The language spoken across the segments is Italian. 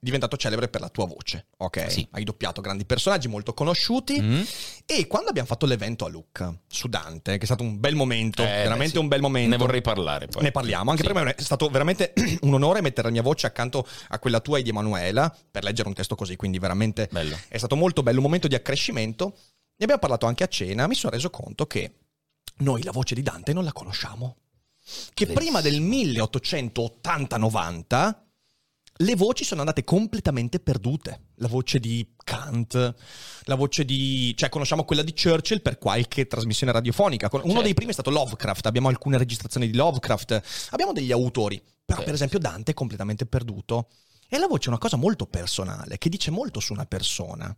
diventato celebre per la tua voce, ok? Sì. Hai doppiato grandi personaggi molto conosciuti Mm. e quando abbiamo fatto l'evento a Lucca su Dante, che è stato un bel momento, Eh, veramente beh, sì. un bel momento. Ne vorrei parlare poi. Ne parliamo, anche Sì. per me è stato veramente un onore mettere la mia voce accanto a quella tua e di Emanuela per leggere un testo così, quindi veramente Bello. è stato molto bello, un momento di accrescimento. Ne abbiamo parlato anche a cena, mi sono reso conto che noi la voce di Dante non la conosciamo. Che Verissimo. prima del 1880-90 le voci sono andate completamente perdute. La voce di Kant, la voce di... cioè conosciamo quella di Churchill per qualche trasmissione radiofonica. Uno Certo. dei primi è stato Lovecraft, abbiamo alcune registrazioni di Lovecraft, abbiamo degli autori, però Certo. per esempio Dante è completamente perduto. E la voce è una cosa molto personale, che dice molto su una persona.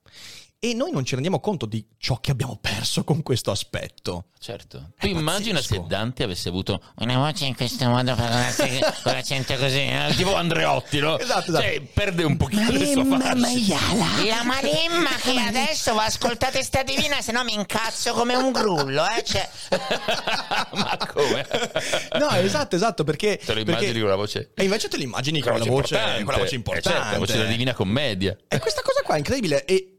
E noi non ci rendiamo conto di ciò che abbiamo perso con questo aspetto. Certo. È Tu immagina se Dante avesse avuto Una voce in questo modo parlasse con l'accento così. eh? tipo Andreotti, no? Esatto, esatto. Cioè, perde un pochino il suo. La malimma che adesso va ascoltate sta divina, se no mi incazzo come un grullo, eh? Cioè, Ma come? No, esatto, esatto, perché... Te lo perché- immagini con la voce? E invece te lo immagini con la voce, importante. con la voce Eh, importante. certo, la voce della Divina Commedia. E questa cosa qua è incredibile e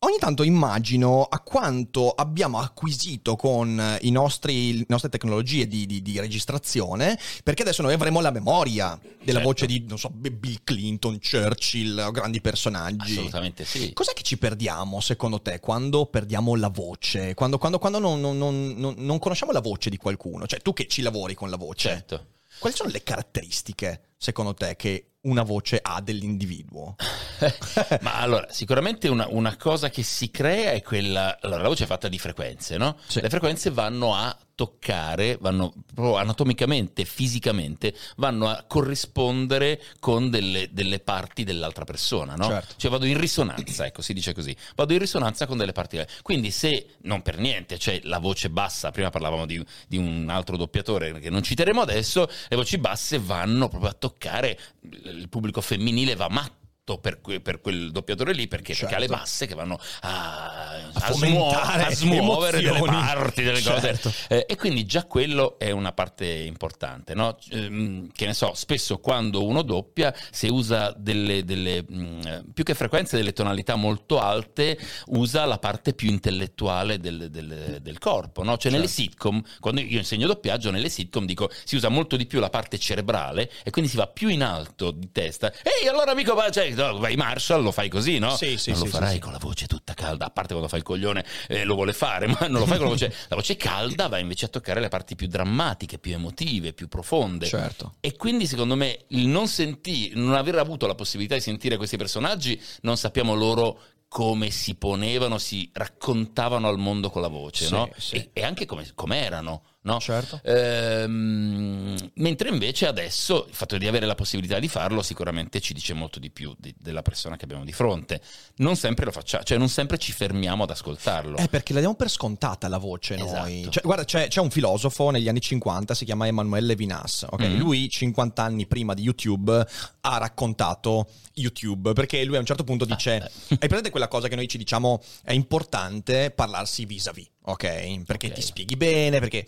ogni tanto immagino a quanto abbiamo acquisito con i nostri, le nostre tecnologie di, di- di registrazione, perché adesso noi avremo la memoria della Certo. voce di, non so, Bill Clinton, Churchill, grandi personaggi. Assolutamente sì. Cos'è che ci perdiamo, secondo te, quando perdiamo la voce? Quando, quando- quando non, non- non- non- non conosciamo la voce di qualcuno? Cioè, tu che ci lavori con la voce, Certo. quali sono le caratteristiche, secondo te, che una voce ha dell'individuo? Ma allora, sicuramente una, una cosa che si crea è quella. Allora, la voce è fatta di frequenze, no? Sì. Le frequenze vanno a toccare, vanno proprio anatomicamente, fisicamente, vanno a corrispondere con delle, delle parti dell'altra persona, no? Certo. Cioè vado in risonanza, ecco, si dice così. Vado in risonanza con delle parti. Quindi se, non per niente, cioè la voce bassa, prima parlavamo di, di un altro doppiatore che non citeremo adesso, le voci basse vanno proprio a toccare, il pubblico femminile va matto. Per, que- per quel doppiatore lì perché, perché ha le Certo. basse che vanno a, A a smuo- a smuovere delle emozioni. parti delle Certo. cose eh, e quindi già quello è una parte importante, no? Ehm, che ne so, spesso quando uno doppia, se usa delle, delle, mh, più che frequenze, delle tonalità molto alte, usa la parte più intellettuale del, del- del corpo, no? Cioè nelle sitcom, quando io insegno doppiaggio, nelle sitcom dico, si usa molto di più la parte cerebrale e quindi si va più in alto di testa. Ehi, allora amico, cioè, no, vai Marshall, lo fai così, no? Sì, sì, non sì, lo farai sì. con la voce tutta calda, a parte quando fai il coglione eh, lo vuole fare, ma non lo fai con la voce. La voce calda va invece a toccare le parti più drammatiche, più emotive, più profonde. Certo. E quindi secondo me il non sentire, non aver avuto la possibilità di sentire questi personaggi, non sappiamo loro come si ponevano, si raccontavano al mondo con la voce, Sì, no? sì. E, e anche come, erano, no? Certo. Ehm, mentre invece adesso il fatto di avere la possibilità di farlo sicuramente ci dice molto di più di- della persona che abbiamo di fronte. Non sempre lo facciamo, cioè non sempre ci fermiamo ad ascoltarlo. Eh, perché la diamo per scontata la voce noi. Esatto. Cioè, guarda, c'è, c'è un filosofo negli anni 50, si chiama Emanuele Levinas. ok? Mhm. Lui, 50 anni prima di YouTube, ha raccontato YouTube. Perché lui a un certo punto dice: Ah, Hai presente quella cosa che noi ci diciamo è importante parlarsi vis-à-vis, ok? Perché Ok. ti spieghi bene, perché.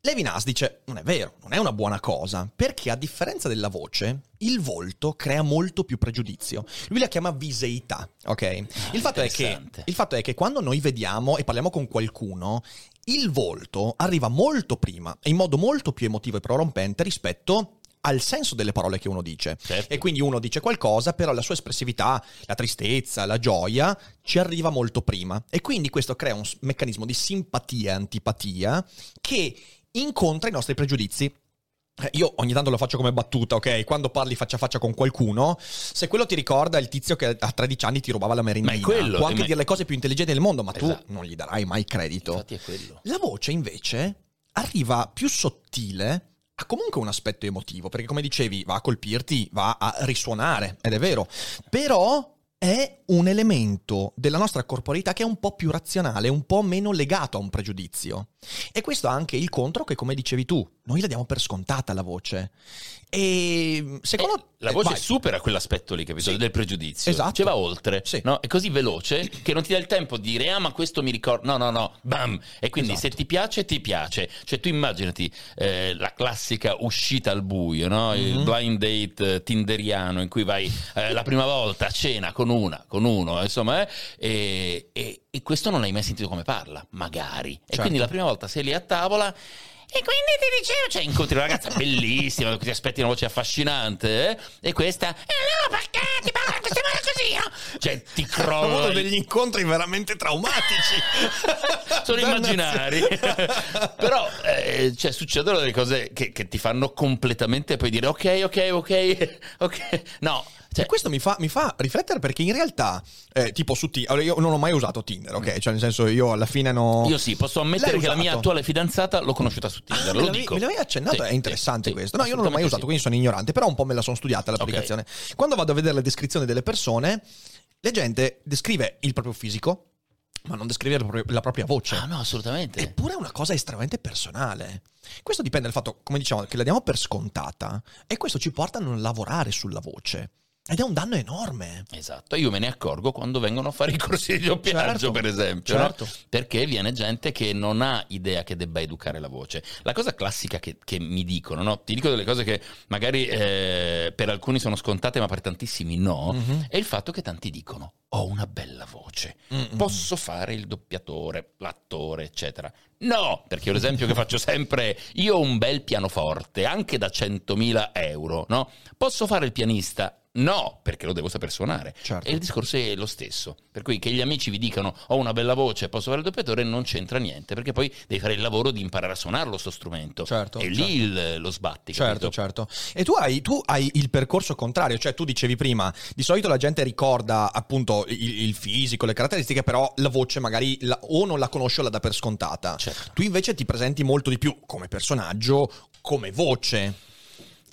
Levinas dice: Non è vero, non è una buona cosa, perché a differenza della voce, il volto crea molto più pregiudizio. Lui la chiama viseità, ok? il, fatto è che, il fatto è che quando noi vediamo e parliamo con qualcuno, il volto arriva molto prima e in modo molto più emotivo e prorompente rispetto al senso delle parole che uno dice. Certo. E quindi uno dice qualcosa, però la sua espressività, la tristezza, la gioia ci arriva molto prima. E quindi questo crea un meccanismo di simpatia e antipatia che incontra i nostri pregiudizi. Eh, Io ogni tanto lo faccio come battuta, ok? Quando parli faccia a faccia con qualcuno, se quello ti ricorda il tizio che a 13 anni ti rubava la merendina, Ma è quello, può anche ma- dire le cose più intelligenti del mondo, ma Esatto. tu non gli darai mai credito. Infatti è quello. La voce invece arriva più sottile, ha comunque un aspetto emotivo, perché come dicevi va a colpirti, va a risuonare, ed è vero, però è un elemento della nostra corporeità che è un po' più razionale, un po' meno legato a un pregiudizio. E questo ha anche il contro che, come dicevi tu, noi la diamo per scontata la voce. E secondo Eh, la voce vai. supera quell'aspetto lì, capito? Sì. Del pregiudizio. Esatto. Ci va oltre. Sì. no? È così veloce che non ti dà il tempo di dire, ah, ma questo mi ricorda. No, no, no, bam. E quindi Esatto. se ti piace, ti piace. Cioè, tu immaginati eh, la classica uscita al buio, no? Il blind date eh, tinderiano in cui vai eh, la prima volta a cena con una, con uno, insomma, eh, e, e- e questo non l'hai mai sentito come parla, magari. E Certo. quindi la prima volta sei lì a tavola. E quindi ti dicevo, cioè incontri una ragazza bellissima, ti aspetti una voce affascinante, eh? e questa, eh no, perché ti parla in questo modo così, no? Cioè ti Ho crolla, avuto il- degli incontri veramente traumatici. sono immaginari. Però eh, cioè, succedono delle cose che, che ti fanno completamente poi dire ok, ok, ok, ok. No, cioè, e questo mi fa, mi fa riflettere perché in realtà, eh, tipo su Tinder, allora, io non ho mai usato Tinder, ok? Cioè nel senso io alla fine no... io sì, posso ammettere L'hai che la mia attuale fidanzata l'ho conosciuta su Ah, Tinder, me lo dico. Me l'avevi accennato, Sì, è interessante sì, questo. No, io non l'ho mai usato, sì. quindi sono ignorante, però un po' me la sono studiata l'applicazione. Quando vado a vedere le descrizioni delle persone, la gente descrive il proprio fisico, ma non descrive la propria- la propria voce. Ah no, assolutamente. Eppure è una cosa estremamente personale. Questo dipende dal fatto, come diciamo, che la diamo per scontata e questo ci porta a non lavorare sulla voce. Ed è un danno enorme. Esatto, io me ne accorgo quando vengono a fare i corsi di doppiaggio, Certo, per esempio, no? certo. perché viene gente che non ha idea che debba educare la voce. La cosa classica che, che mi dicono, no? ti dico delle cose che magari eh, per alcuni sono scontate, ma per tantissimi no, Mhm. è il fatto che tanti dicono: Ho una bella voce, Mm-mm. posso fare il doppiatore, l'attore, eccetera. No, perché l'esempio che faccio sempre è: io ho un bel pianoforte, anche da 100.000 euro, no? Posso fare il pianista? No, perché lo devo saper suonare. Certo. E il discorso è lo stesso. Per cui che gli amici vi dicano ho una bella voce, posso fare il doppiatore, non c'entra niente, perché poi devi fare il lavoro di imparare a suonarlo sto strumento. Certo, e certo. lì il- lo sbatti. Certo, capito? certo. E tu hai, tu hai il percorso contrario, cioè tu dicevi prima, di solito la gente ricorda appunto il, il fisico, le caratteristiche, però la voce magari la- o non la conosce o la dà per scontata. Certo. Tu invece ti presenti molto di più come personaggio, come voce.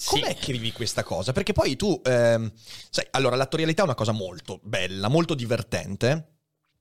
Com'è che vivi questa cosa? Perché poi tu, ehm, sai, allora l'attorialità è una cosa molto bella, molto divertente.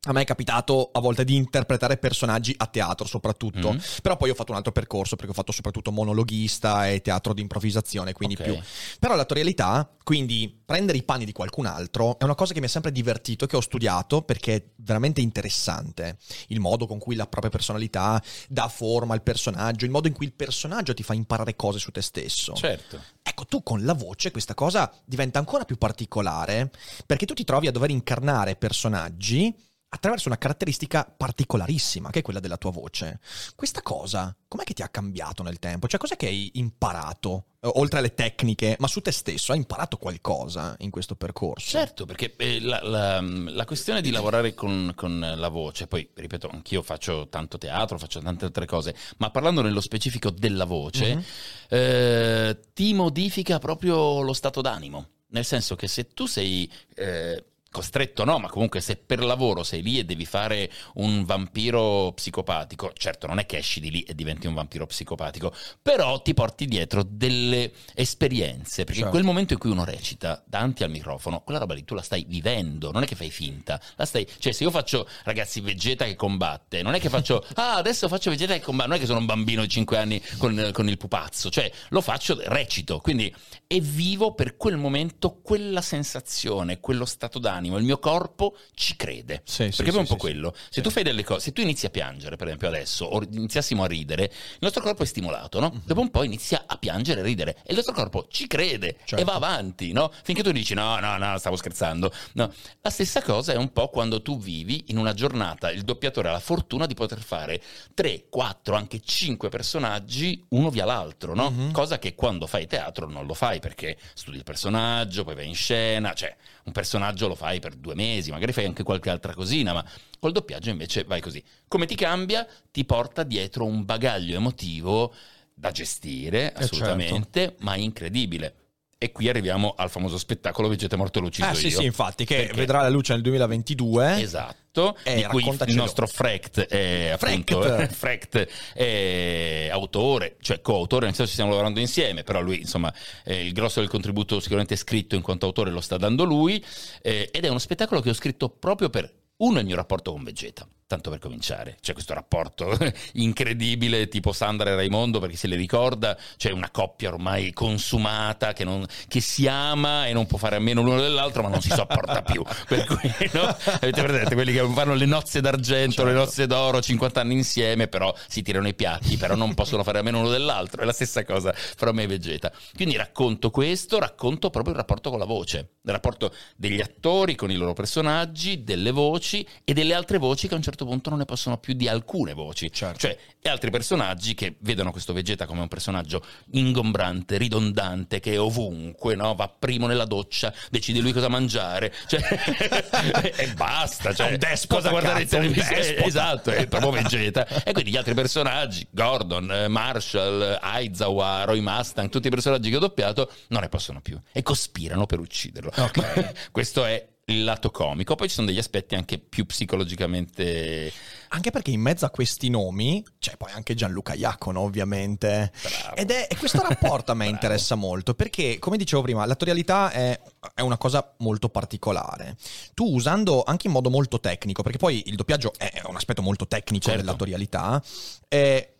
A me è capitato a volte di interpretare personaggi a teatro soprattutto, Mhm. però poi ho fatto un altro percorso perché ho fatto soprattutto monologhista e teatro di improvvisazione, quindi Ok. più. Però l'attorialità, quindi prendere i panni di qualcun altro, è una cosa che mi ha sempre divertito, che ho studiato perché è veramente interessante. Il modo con cui la propria personalità dà forma al personaggio, il modo in cui il personaggio ti fa imparare cose su te stesso. Certo. Ecco, tu con la voce questa cosa diventa ancora più particolare perché tu ti trovi a dover incarnare personaggi attraverso una caratteristica particolarissima, che è quella della tua voce. Questa cosa, com'è che ti ha cambiato nel tempo? Cioè, cos'è che hai imparato, eh, oltre alle tecniche, ma su te stesso? Hai imparato qualcosa in questo percorso? Certo, perché eh, la, la- la questione di lavorare con, con la voce, poi ripeto, anch'io faccio tanto teatro, faccio tante altre cose, ma parlando nello specifico della voce, Mhm. eh, ti modifica proprio lo stato d'animo. Nel senso che se tu sei eh, costretto, no, ma comunque se per lavoro sei lì e devi fare un vampiro psicopatico, certo non è che esci di lì e diventi un vampiro psicopatico, però ti porti dietro delle esperienze, perché Certo. in quel momento in cui uno recita davanti al microfono, quella roba lì tu la stai vivendo, non è che fai finta, la stai, cioè se io faccio ragazzi Vegeta che combatte, non è che faccio, ah adesso faccio Vegeta che combatte, non è che sono un bambino di 5 anni con, con il pupazzo, cioè lo faccio, recito, quindi e vivo per quel momento quella sensazione, quello stato d'animo, il mio corpo ci crede. Sì, sì, perché poi è un sì, po' sì, quello. Se sì. tu fai delle cose, se tu inizi a piangere, per esempio adesso, o iniziassimo a ridere, il nostro corpo è stimolato, no? Dopo un po' inizia a piangere e ridere e il nostro corpo ci crede Certo. e va avanti, no? Finché tu dici no, no, no, stavo scherzando. No. La stessa cosa è un po' quando tu vivi in una giornata, il doppiatore ha la fortuna di poter fare 3, 4, anche 5 personaggi uno via l'altro, no? Mhm. Cosa che quando fai teatro non lo fai perché studi il personaggio, poi vai in scena, cioè un personaggio lo fai per due mesi, magari fai anche qualche altra cosina, ma col doppiaggio invece vai così. Come ti cambia? Ti porta dietro un bagaglio emotivo da gestire, certo. assolutamente, ma incredibile. E qui arriviamo al famoso spettacolo Vegeta morto lucido Ah, sì, io. sì, infatti, che Perché- vedrà la luce nel 2022. Esatto, Eh, di cui il nostro Frecht è appunto Frecht. Frecht è autore, cioè coautore, nel senso ci stiamo lavorando insieme, però lui insomma eh, il grosso del contributo sicuramente scritto in quanto autore lo sta dando lui eh, ed è uno spettacolo che ho scritto proprio per uno il mio rapporto con Vegeta. Tanto per cominciare. C'è questo rapporto incredibile tipo Sandra e Raimondo, perché se le ricorda, c'è una coppia ormai consumata che, non, che si ama e non può fare a meno l'uno dell'altro, ma non si sopporta più. Per cui, no? Avete presente quelli che fanno le nozze d'argento, Certo. le nozze d'oro, 50 anni insieme, però si tirano i piatti, però non possono fare a meno l'uno dell'altro. È la stessa cosa fra me e Vegeta. Quindi racconto questo, racconto proprio il rapporto con la voce, il rapporto degli attori con i loro personaggi, delle voci e delle altre voci che a un certo punto non ne possono più di alcune voci. Certo. Cioè, e altri personaggi che vedono questo Vegeta come un personaggio ingombrante, ridondante, che è ovunque, no? va primo nella doccia, decide lui cosa mangiare, cioè, e basta. Cioè, un despota, cosa guardare in televisione. despota. Esatto, è proprio Vegeta. E quindi gli altri personaggi, Gordon, eh, Marshall, Aizawa, Roy Mustang, tutti i personaggi che ho doppiato, non ne possono più e cospirano per ucciderlo. Ok. Questo è il lato comico. Poi ci sono degli aspetti anche più psicologicamente Anche perché in mezzo a questi nomi c'è poi anche Gianluca Iacono, ovviamente. Bravo. Ed è questo rapporto a me interessa molto perché, come dicevo prima, l'attorialità è, è una cosa molto particolare. Tu usando anche in modo molto tecnico, perché poi il doppiaggio è un aspetto molto tecnico Certo. dell'attorialità, eh,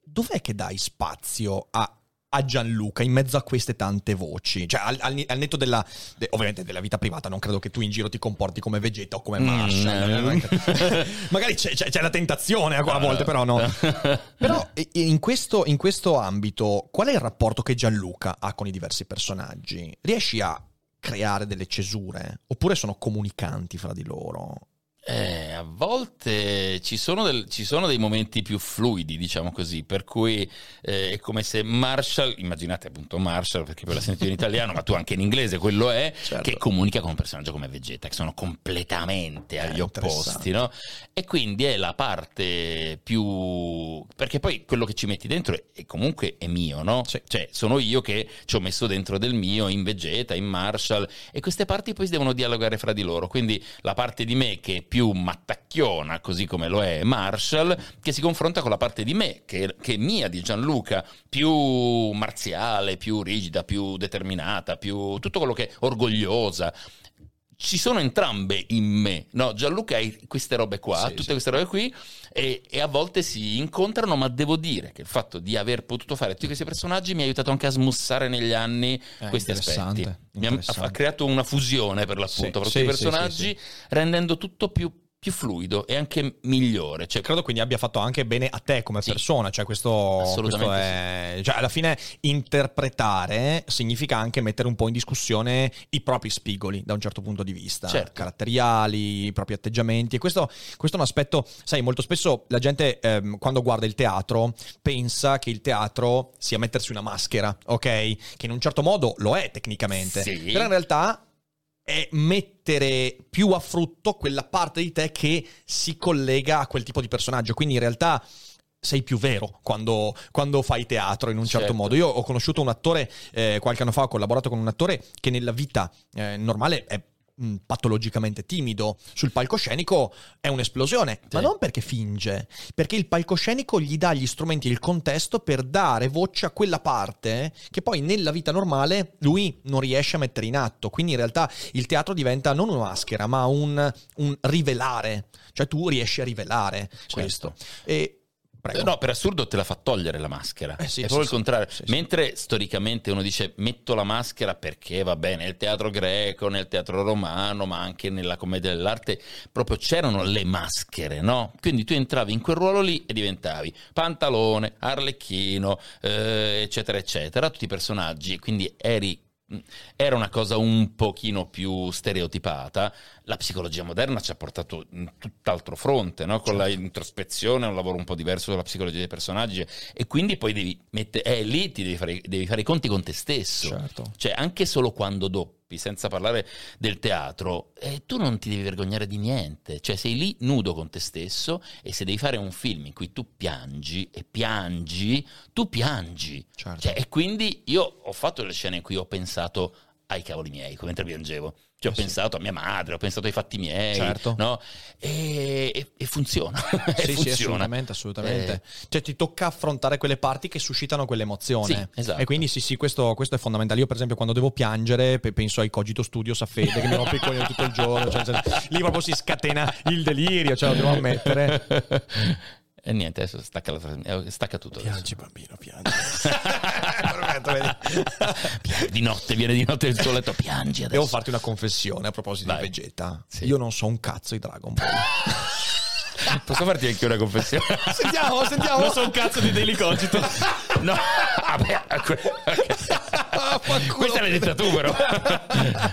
dov'è che dai spazio a a Gianluca in mezzo a queste tante voci, cioè al, al- al netto della, de- ovviamente della vita privata, non credo che tu in giro ti comporti come Vegeta o come Mm, Marshall, che- magari c'è, c'è- c'è la tentazione a a volte, però no. Però in questo, in questo ambito, qual è il rapporto che Gianluca ha con i diversi personaggi? Riesci a creare delle cesure? Oppure sono comunicanti fra di loro? Eh, a volte ci sono, del- ci sono dei momenti più fluidi, diciamo così, per cui eh, è come se Marshall, immaginate appunto Marshall, perché poi l'ha sentito in italiano, ma tu anche in inglese, quello è, Certo. che comunica con un personaggio come Vegeta, che sono completamente agli Eh, opposti, no? E quindi è la parte più... perché poi quello che ci metti dentro è, è comunque è mio, no? Sì. Cioè, sono io che ci ho messo dentro del mio in Vegeta, in Marshall, e queste parti poi si devono dialogare fra di loro. Quindi la parte di me che è più mattacchiona, così come lo è Marshall, che si confronta con la parte di me, che, che è mia, di Gianluca, più marziale, più rigida, più determinata, più tutto quello che è orgogliosa. Ci sono entrambe in me, no? Gianluca ha queste robe qua, Sì, tutte sì. queste robe qui, e, e a volte si incontrano, ma devo dire che il fatto di aver potuto fare tutti questi personaggi mi ha aiutato anche a smussare negli anni Eh, questi aspetti. Mi ha, ha creato una fusione per l'appunto Sì, fra tutti i sì, sì, personaggi, rendendo tutto più, più fluido e anche migliore. Cioè, Credo quindi abbia fatto anche bene a te come Sì. persona, cioè questo, questo è, cioè alla fine interpretare significa anche mettere un po' in discussione i propri spigoli da un certo punto di vista, Certo. caratteriali, i propri atteggiamenti e questo, questo è un aspetto, sai, molto spesso la gente ehm, quando guarda il teatro pensa che il teatro sia mettersi una maschera, ok? Che in un certo modo lo è tecnicamente, Sì. però in realtà è mettere più a frutto quella parte di te che si collega a quel tipo di personaggio. Quindi in realtà sei più vero quando, quando fai teatro in un certo Certo. modo. Io ho conosciuto un attore, eh, qualche anno fa ho collaborato con un attore che nella vita eh, normale è mh, patologicamente timido, sul palcoscenico è un'esplosione, ma Sì. non perché finge, perché il palcoscenico gli dà gli strumenti e il contesto per dare voce a quella parte che poi nella vita normale lui non riesce a mettere in atto. Quindi in realtà il teatro diventa non una maschera, ma un, un rivelare, cioè tu riesci a rivelare questo. E prego. No, per assurdo te la fa togliere la maschera. Eh sì, è proprio sì. il contrario. Sì, sì. Mentre storicamente uno dice metto la maschera perché va bene, nel teatro greco, nel teatro romano, ma anche nella commedia dell'arte, proprio c'erano le maschere, no? Quindi tu entravi in quel ruolo lì e diventavi Pantalone, Arlecchino, eh, eccetera, eccetera, tutti i personaggi, quindi eri era una cosa un pochino più stereotipata. La psicologia moderna ci ha portato in tutt'altro fronte, no? con la introspezione, un lavoro un po' diverso dalla psicologia dei personaggi e quindi poi devi mettere, eh, lì ti devi fare, devi fare i conti con te stesso. Certo. Cioè, anche solo quando doppi, senza parlare del teatro, eh, tu non ti devi vergognare di niente. Cioè, sei lì nudo con te stesso e se devi fare un film in cui tu piangi e piangi, tu piangi. Certo. Cioè, e quindi io ho fatto delle scene in cui ho pensato ai cavoli miei, mentre piangevo. Cioè, ho Eh sì. pensato a mia madre, ho pensato ai fatti miei, Certo. no? E, e- e funziona. E Sì, sì, funziona. assolutamente, assolutamente. Eh, Cioè ti tocca affrontare quelle parti che suscitano quell'emozione. Sì, esatto. E quindi sì, sì, questo, questo è fondamentale. Io per esempio quando devo piangere pe- penso ai Cogito Studios a fede che mi rompo i coglioni tutto il giorno. cioè, cioè, lì proprio si scatena il delirio, cioè lo devo ammettere. E niente, adesso stacca, la eh, stacca tutto. adesso. Piangi, bambino, piangi. Piangi di notte, viene di notte nel tuo letto, piangi adesso. Devo farti una confessione a proposito Vai. di Vegeta. Sì. Io non so un cazzo di Dragon Ball. Posso farti anche una confessione? sentiamo, sentiamo. Non so un cazzo di Daily Cogito. No, vabbè, que- ok. questa l'hai detta tu però.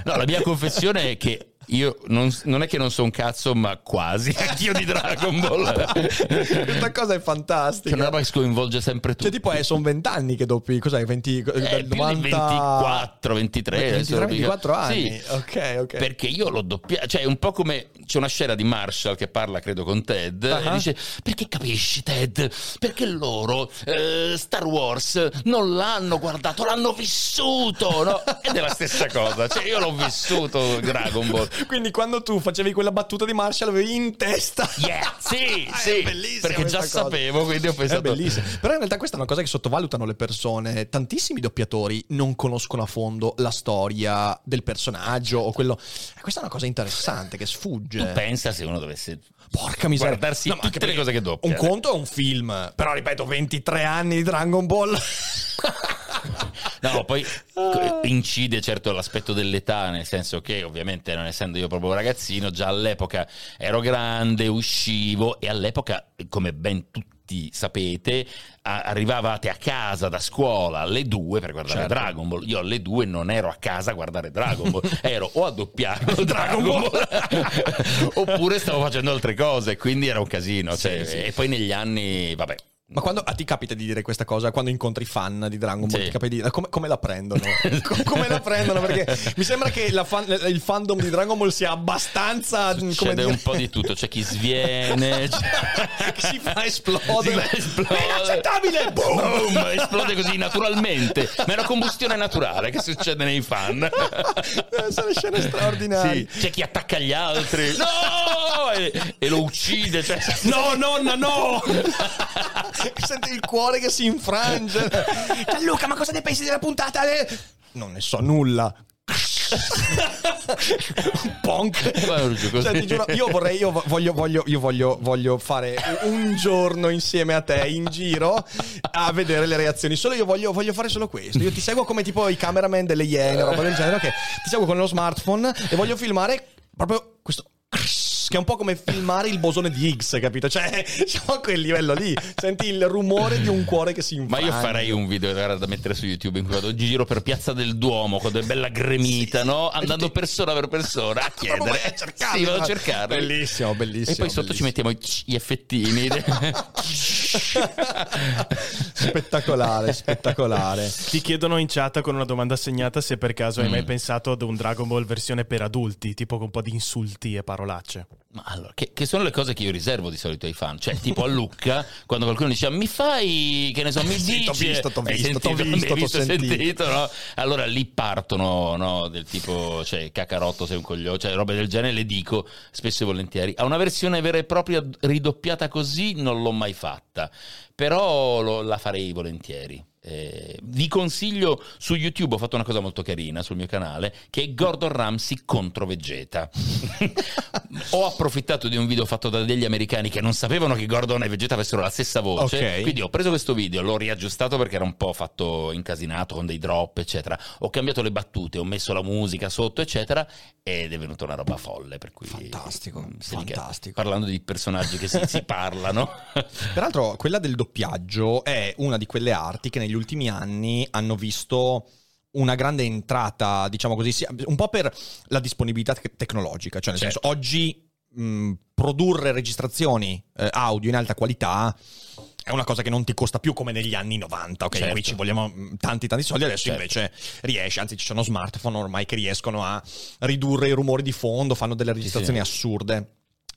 No, la mia confessione è che io non, non è che non so un cazzo, ma quasi anch'io di Dragon Ball. Questa cosa è fantastica. è una roba che scoinvolge sempre tutti. Cioè, tipo, eh, sono vent'anni che doppi, cos'è? 20, Eh, dal più 90... di 24, 23, adesso 23, non mi ricordo. 24 anni. Sì. Ok, ok. Perché io l'ho doppiato, cioè è un po' come c'è una scena di Marshall che parla, credo, con Ted e Ah. dice: Perché capisci, Ted? Perché loro eh, Star Wars non l'hanno guardato, l'hanno vissuto, no? Ed è la stessa cosa, cioè io l'ho vissuto Dragon Ball. Quindi quando tu facevi quella battuta di Marshall avevi in testa... Yeah, sì, Ah, sì, è perché già cosa. sapevo, quindi ho È pensato bellissimo. Però in realtà questa è una cosa che sottovalutano le persone. Tantissimi doppiatori non conoscono a fondo la storia del personaggio o quello. E questa è una cosa interessante che sfugge. Tu pensa se uno dovesse Porca miseria. guardarsi No, tutte le cose che doppia. Un conto è un film. Però ripeto, 23 anni di Dragon Ball. No, poi co- incide certo l'aspetto dell'età, nel senso che ovviamente non essendo io proprio ragazzino, già all'epoca ero grande, uscivo e all'epoca, come ben tutti sapete, a- arrivavate a casa da scuola alle due per guardare Certo. Dragon Ball. Io alle due non ero a casa a guardare Dragon Ball, ero o a doppiare Dragon Ball oppure stavo facendo altre cose, quindi era un casino. cioè, Sì, sì. E poi negli anni, vabbè, Ma quando a ti capita di dire questa cosa, quando incontri fan di Dragon Ball, Sì. ti capita di dire come, come la prendono? Co- come la prendono? Perché mi sembra che fan- il fandom di Dragon Ball sia abbastanza. come succede un po' di tutto. C'è chi sviene, c'è- che si fa esplodere. Si fa esplodere. È inaccettabile! Boom! Boom, esplode così naturalmente. Ma è una combustione naturale che succede nei fan. Sono scene straordinarie. Sì, c'è chi attacca gli altri. No! E, e lo uccide. Cioè, No, nonna, no! Senti il cuore che si infrange. Gianluca, ma cosa ne pensi della puntata? Non ne so nulla. Ponk. Cioè, giuro, io vorrei, io voglio, voglio, io voglio, voglio fare un giorno insieme a te in giro a vedere le reazioni. Solo io voglio, voglio fare solo questo. Io ti seguo come tipo i cameraman delle Iene, roba del genere. Ok, ti seguo con lo smartphone e voglio filmare proprio questo. Che è un po' come filmare il bosone di Higgs, capito? Cioè, siamo a quel livello lì. Senti il rumore di un cuore che si Ma infrange. io farei un video guarda, da mettere su YouTube in cui vado giro per Piazza del Duomo quando è bella gremita, no? Andando persona per persona a chiedere. Vai a cercarli, Sì, vado a no? cercarli. Bellissimo, bellissimo. E poi sotto ci bellissimo. mettiamo i- gli effettini. Spettacolare, spettacolare. Ti chiedono in chat con una domanda segnata se per caso hai mai Mm. pensato ad un Dragon Ball versione per adulti, tipo con un po' di insulti e parolacce. Ma allora, che, che sono le cose che io riservo di solito ai fan. Cioè, tipo a Lucca, quando qualcuno dice mi fai, che ne so, mi Sì, dice... t'ho visto, t'ho visto, t'ho sentito, visto, mi hai t'ho sentito. sentito, no? Allora lì partono, no, del tipo, cioè, cacarotto sei un coglione, cioè, robe del genere, le dico spesso e volentieri. A una versione vera e propria ridoppiata così non l'ho mai fatta, però lo- la farei volentieri. Eh, vi consiglio su YouTube ho fatto una cosa molto carina sul mio canale che è Gordon Ramsay contro Vegeta ho approfittato di un video fatto da degli americani che non sapevano che Gordon e Vegeta avessero la stessa voce Ok. quindi ho preso questo video l'ho riaggiustato perché era un po' fatto incasinato con dei drop eccetera ho cambiato le battute ho messo la musica sotto eccetera ed è venuta una roba folle per cui Fantastico, Mm, fantastico. parlando di personaggi che si, si parlano Peraltro, quella del doppiaggio è una di quelle arti che negli ultimi anni hanno visto una grande entrata, diciamo così, un po' per la disponibilità tec- tecnologica. Cioè, nel Certo. senso, oggi mh, produrre registrazioni eh, audio in alta qualità è una cosa che non ti costa più come negli anni 90, ok? Certo. Qui ci vogliamo tanti tanti soldi, adesso Certo. invece riesce, anzi ci sono smartphone ormai che riescono a ridurre i rumori di fondo, fanno delle registrazioni sì. assurde.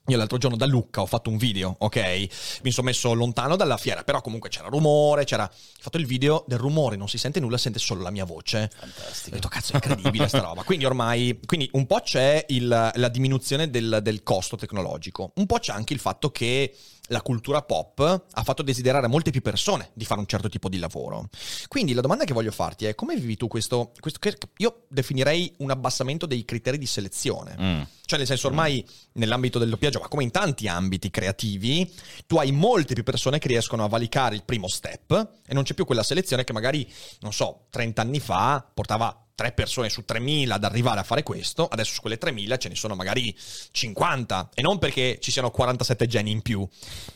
Io l'altro giorno da Lucca ho fatto un video, ok? Mi sono messo lontano dalla fiera, però comunque c'era rumore, c'era... Ho fatto il video del rumore, non si sente nulla, sente solo la mia voce. Ho Fantastico. detto, cazzo, è incredibile sta roba. Quindi ormai... Quindi un po' c'è il- la diminuzione del, del costo tecnologico, un po' c'è anche il fatto che la cultura pop ha fatto desiderare a molte più persone di fare un certo tipo di lavoro. Quindi la domanda che voglio farti è come vivi tu questo... questo che io definirei un abbassamento dei criteri di selezione. Mm. Cioè, nel senso, ormai nell'ambito del doppiaggio, ma come in tanti ambiti creativi, tu hai molte più persone che riescono a valicare il primo step e non c'è più quella selezione che magari, non so, 30 anni fa portava tre persone su 3000 ad arrivare a fare questo, adesso su quelle 3000 ce ne sono magari 50 e non perché ci siano 47 geni in più,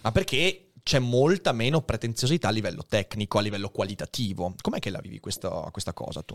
ma perché c'è molta meno pretenziosità a livello tecnico, a livello qualitativo. Com'è che la vivi questa, questa cosa tu?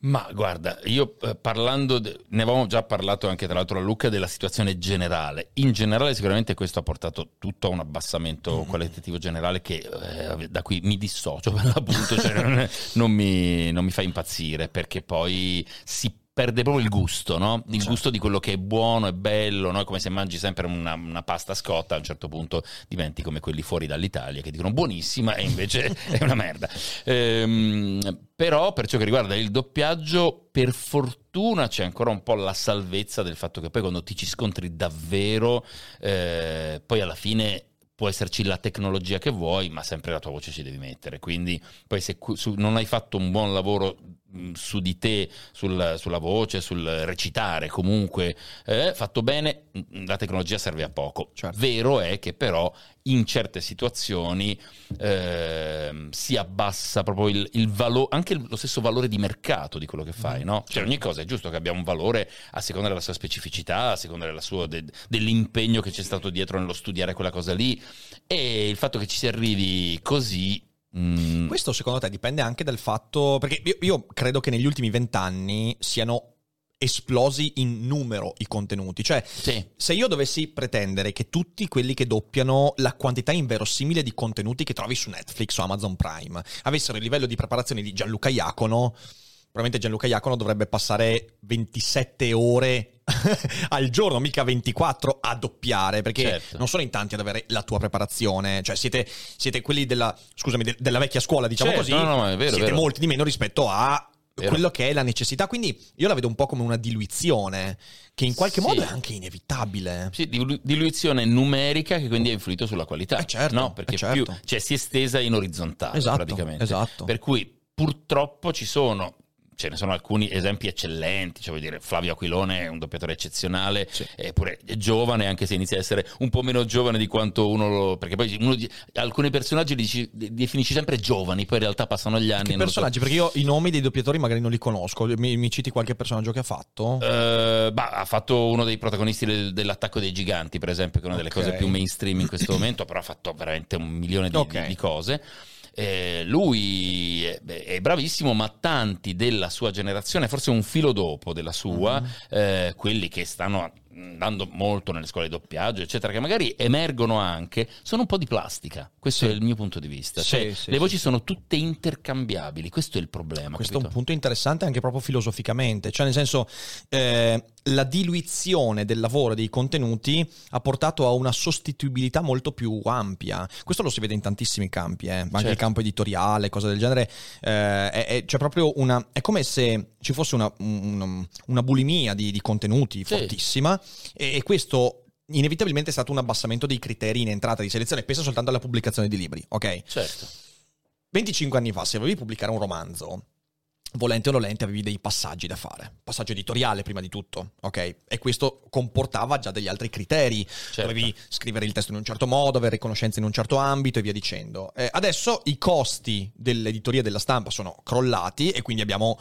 Ma guarda, io eh, parlando, de- ne avevamo già parlato anche tra l'altro a Luca della situazione generale. In generale sicuramente questo ha portato tutto a un abbassamento qualitativo generale che eh, da cui mi dissocio per l'appunto, cioè non, non mi, non mi fa impazzire perché poi si perde proprio il gusto, no? Il gusto di quello che è buono e bello, no? È come se mangi sempre una, una pasta scotta, a un certo punto diventi come quelli fuori dall'Italia che dicono buonissima e invece è una merda. Ehm, però per ciò che riguarda il doppiaggio, per fortuna c'è ancora un po' la salvezza del fatto che poi quando ti ci scontri davvero, eh, poi alla fine può esserci la tecnologia che vuoi, ma sempre la tua voce ci devi mettere. Quindi poi se su- non hai fatto un buon lavoro mh, su di te, sul- sulla voce, sul recitare, comunque eh, fatto bene, la tecnologia serve a poco. Certo. Vero è che però in certe situazioni ehm, si abbassa proprio il, il valore, anche lo stesso valore di mercato di quello che fai, no? Cioè ogni cosa è giusto che abbia un valore a seconda della sua specificità, a seconda della sua- de- dell'impegno che c'è stato dietro nello studiare quella cosa lì e il fatto che ci si arrivi così... mm, Questo secondo te dipende anche dal fatto, perché io, io credo che negli ultimi vent'anni siano esplosi in numero i contenuti, cioè sì. se io dovessi pretendere che tutti quelli che doppiano la quantità inverosimile di contenuti che trovi su Netflix o Amazon Prime avessero il livello di preparazione di Gianluca Iacono, probabilmente Gianluca Iacono dovrebbe passare 27 ore al giorno, mica 24 a doppiare, perché Certo. non sono in tanti ad avere la tua preparazione, cioè siete, siete quelli della, scusami, de- della vecchia scuola, diciamo Certo, così, no, no, vero, siete vero. molti di meno rispetto a Vero. quello che è la necessità, quindi io la vedo un po' come una diluizione, che in qualche Sì. modo è anche inevitabile. Sì, dilu- diluizione numerica che quindi ha influito sulla qualità. Eh, certo, no? Perché eh, certo. più, cioè, si è estesa in orizzontale Esatto, praticamente. esatto. Per cui purtroppo ci sono. Ce ne sono alcuni esempi eccellenti, cioè vuol dire Flavio Aquilone è un doppiatore eccezionale, Sì. eppure è giovane, anche se inizia a essere un po' meno giovane di quanto uno lo... perché poi uno alcuni personaggi li dici- li definisci sempre giovani, poi in realtà passano gli anni. Che lo so. personaggi? Perché io i nomi dei doppiatori magari non li conosco. Mi, mi citi qualche personaggio che ha fatto? Eh, bah, ha fatto uno dei protagonisti del- dell'attacco dei giganti, per esempio, che è una delle Ok. cose più mainstream in questo momento, però ha fatto veramente un milione di, Ok. di- di cose. Eh, lui è, è bravissimo, ma tanti della sua generazione, forse un filo dopo della sua, Mhm. eh, quelli che stanno andando molto nelle scuole di doppiaggio, eccetera, che magari emergono anche, sono un po' di plastica. Questo Sì. è il mio punto di vista. Sì, Cioè, sì, le voci sono tutte intercambiabili, questo è il problema. Questo è un capito? punto interessante anche proprio filosoficamente, cioè nel senso eh, la diluizione del lavoro e dei contenuti ha portato a una sostituibilità molto più ampia. Questo lo si vede in tantissimi campi, eh, anche Certo. il campo editoriale, cose del genere. eh, è, è- c'è proprio una. È come se ci fosse una, un- una bulimia di, di contenuti fortissima, e, e questo. Inevitabilmente è stato un abbassamento dei criteri in entrata di selezione. Pensa soltanto alla pubblicazione di libri, ok? Certo. 25 anni fa, se volevi pubblicare un romanzo, volente o nolente avevi dei passaggi da fare. Passaggio editoriale prima di tutto, ok? E questo comportava già degli altri criteri. Certo. Dovevi scrivere il testo in un certo modo, avere conoscenze in un certo ambito e via dicendo. Eh, adesso i costi dell'editoria e della stampa sono crollati e quindi abbiamo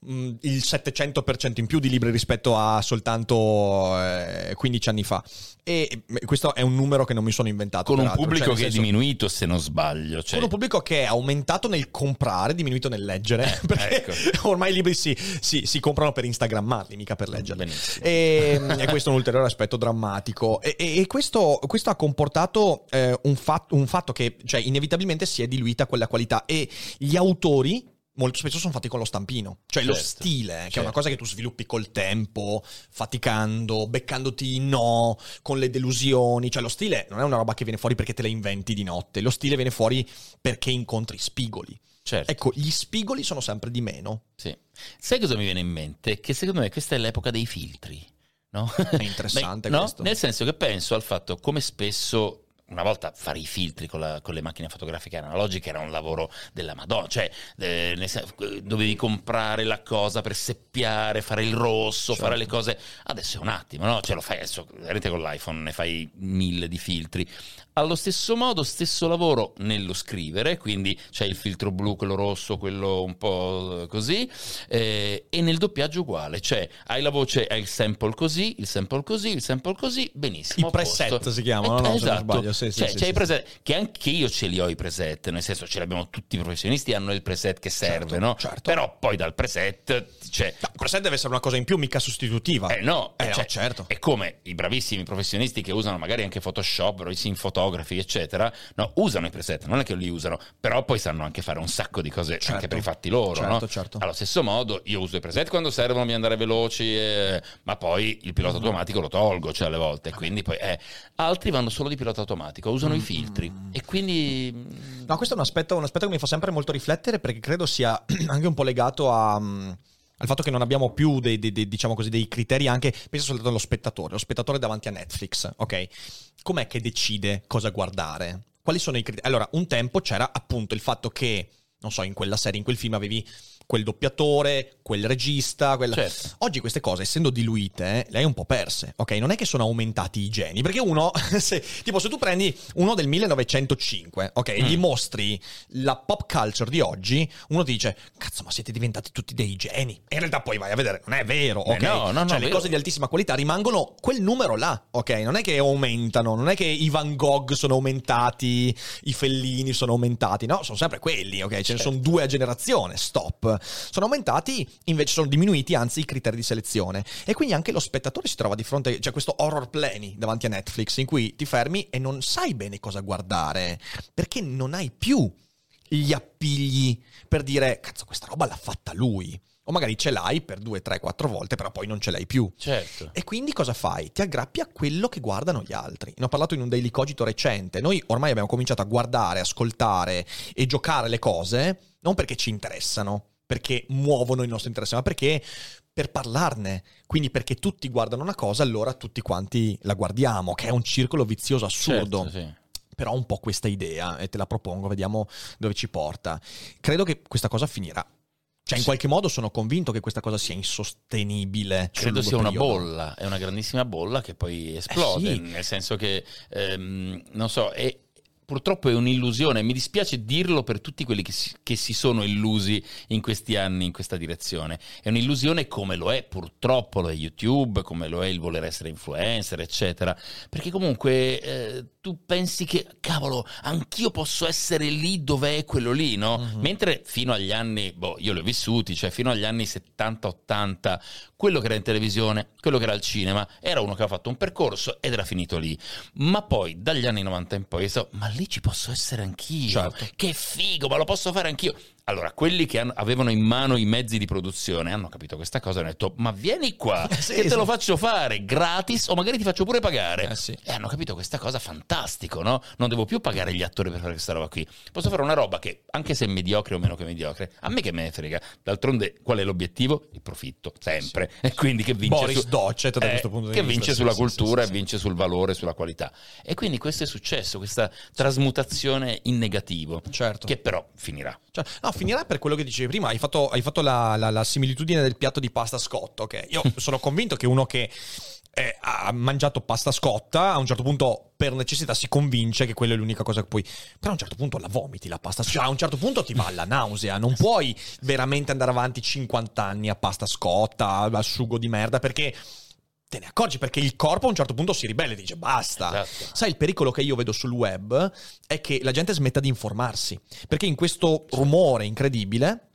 mh, il 700% in più di libri rispetto a soltanto eh, 15 anni fa. E eh, questo è un numero che non mi sono inventato. Con un peraltro. pubblico Cioè, che è senso- diminuito, se non sbaglio. Cioè, con un pubblico che è aumentato nel comprare, diminuito nel leggere, perché ecco. ormai i libri si, si- si comprano per instagrammarli, mica per leggerli. E, e questo è un ulteriore aspetto drammatico. E, e- e questo, questo ha comportato eh, un, fat- un fatto che cioè, inevitabilmente si è diluita quella qualità e gli autori... Molto spesso sono fatti con lo stampino, cioè lo Certo, stile, che è una certo. cosa che tu sviluppi col tempo, faticando, beccandoti no, con le delusioni. Cioè, lo stile non è una roba che viene fuori perché te la inventi di notte. Lo stile viene fuori perché incontri spigoli. certo. Ecco, gli spigoli sono sempre di meno. Sì. Sai cosa mi viene in mente? Che secondo me questa è l'epoca dei filtri. No? È interessante Beh, no? questo. Nel senso che penso al fatto come spesso. Una volta fare i filtri con, la- con le macchine fotografiche analogiche era un lavoro della Madonna, cioè eh, sen- dovevi comprare la cosa per seppiare, fare il rosso, Certo. fare le cose. Adesso è un attimo, no? Cioè lo fai adesso, veramente con l'iPhone ne fai mille di filtri. Allo stesso modo, stesso lavoro nello scrivere, quindi c'è il filtro blu, quello rosso, quello un po' così, eh, e nel doppiaggio uguale, cioè hai la voce, hai il sample così, il sample così, il sample così, benissimo. I a posto. preset si chiamano, Eh, no? Non esatto. Sì, Cioè, sì, c'è sì, i preset, che anche io ce li ho i preset, nel senso ce li abbiamo tutti i professionisti, hanno il preset che serve, Certo, no? certo. Però poi dal preset, cioè, No, il preset deve essere una cosa in più, mica sostitutiva. eh no, Eh, eh, no, cioè, certo. È come i bravissimi professionisti che usano magari anche Photoshop, bravissimi fotografi, eccetera. No, usano i preset, non è che li usano, però poi sanno anche fare un sacco di cose Certo. anche per i fatti loro, Certo, no? certo. Allo stesso modo, io uso i preset quando servono mi andare veloci, eh, ma poi il pilota Mm. automatico lo tolgo, cioè alle volte, quindi poi eh, altri vanno solo di pilota automatico, usano Mm. i filtri e quindi mm, No, questo è un aspetto, un aspetto che mi fa sempre molto riflettere perché credo sia anche un po' legato a, mm, al fatto che non abbiamo più dei, dei- dei- diciamo così, dei criteri anche, penso soltanto allo spettatore, lo spettatore davanti a Netflix, ok? Com'è che decide cosa guardare? Quali sono i criteri? Allora, un tempo c'era appunto il fatto che, non so, in quella serie, in quel film avevi quel doppiatore, quel regista, quella... Certo. Oggi queste cose, essendo diluite, le hai un po' perse, ok? Non è che sono aumentati i geni, perché uno, se, tipo se tu prendi uno del 1905, ok? Mm. Gli mostri la pop culture di oggi, uno ti dice, cazzo, ma siete diventati tutti dei geni. E in realtà poi vai a vedere, non è vero, Eh ok? no, no, no, cioè le cose di altissima qualità rimangono quel numero là, ok? Non è che aumentano, non è che i Van Gogh sono aumentati, i Fellini sono aumentati, no? Sono sempre quelli, ok? Ce ne Certo. sono due a generazione, stop. Sono aumentati, invece sono diminuiti, anzi, i criteri di selezione. E quindi anche lo spettatore si trova di fronte, c'è questo horror plani davanti a Netflix in cui ti fermi e non sai bene cosa guardare, perché non hai più gli appigli per dire, cazzo, questa roba l'ha fatta lui. O magari ce l'hai per due, tre, quattro volte, però poi non ce l'hai più. certo. E quindi cosa fai? Ti aggrappi a quello che guardano gli altri. Ne ho parlato in un Daily Cogito recente. Noi ormai abbiamo cominciato a guardare, ascoltare e giocare le cose non perché ci interessano, perché muovono il nostro interesse, ma perché per parlarne. Quindi perché tutti guardano una cosa, allora tutti quanti la guardiamo, che è un circolo vizioso assurdo. Certo, sì. Però un po' questa idea e te la propongo, vediamo dove ci porta. Credo che questa cosa finirà. Cioè, in Sì. qualche modo sono convinto che questa cosa sia insostenibile. Credo sia una periodo. bolla, è una grandissima bolla che poi esplode, Eh sì. nel senso che, ehm, non so, è, purtroppo è un'illusione, mi dispiace dirlo per tutti quelli che si, che si sono illusi in questi anni in questa direzione, è un'illusione come lo è purtroppo lo è YouTube, come lo è il voler essere influencer, eccetera, perché comunque eh, tu pensi che, cavolo, anch'io posso essere lì dove è quello lì, no? Mhm. Mentre fino agli anni, boh, io li ho vissuti, cioè fino agli anni 70-80, quello che era in televisione, quello che era al cinema, era uno che aveva fatto un percorso ed era finito lì. Ma poi dagli anni 90 in poi, so, ma lì ci posso essere anch'io. Certo. Che figo, ma lo posso fare anch'io. Allora, quelli che hanno- avevano in mano i mezzi di produzione hanno capito questa cosa e hanno detto: Ma vieni qua, Sì, che te sì. lo faccio fare gratis o magari ti faccio pure pagare. Eh sì. E hanno capito questa cosa fantastico, no? Non devo più pagare gli attori per fare questa roba qui. Posso fare una roba che, anche se è mediocre o meno che mediocre, a me che me ne frega. D'altronde, qual è l'obiettivo? Il profitto, sempre. E quindi che vince Boris su- Docet da eh, questo punto di che vista, vince sì, sulla cultura e vince sul valore, sulla qualità. E quindi questo è successo, questa trasmutazione in negativo, Certo. che però finirà. Cioè, no, finirà per quello che dicevi prima. Hai fatto, hai fatto la, la- la similitudine del piatto di pasta scotto. ok? Io sono convinto che uno che eh, ha mangiato pasta scotta, a un certo punto per necessità si convince che quella è l'unica cosa che puoi... Però a un certo punto la vomiti la pasta scotta, cioè, a un certo punto ti va alla nausea, non puoi veramente andare avanti 50 anni a pasta scotta, al sugo di merda, perché te ne accorgi perché il corpo a un certo punto si ribella e dice basta. Esatto. Sai, il pericolo che io vedo sul web è che la gente smetta di informarsi, perché in questo rumore incredibile,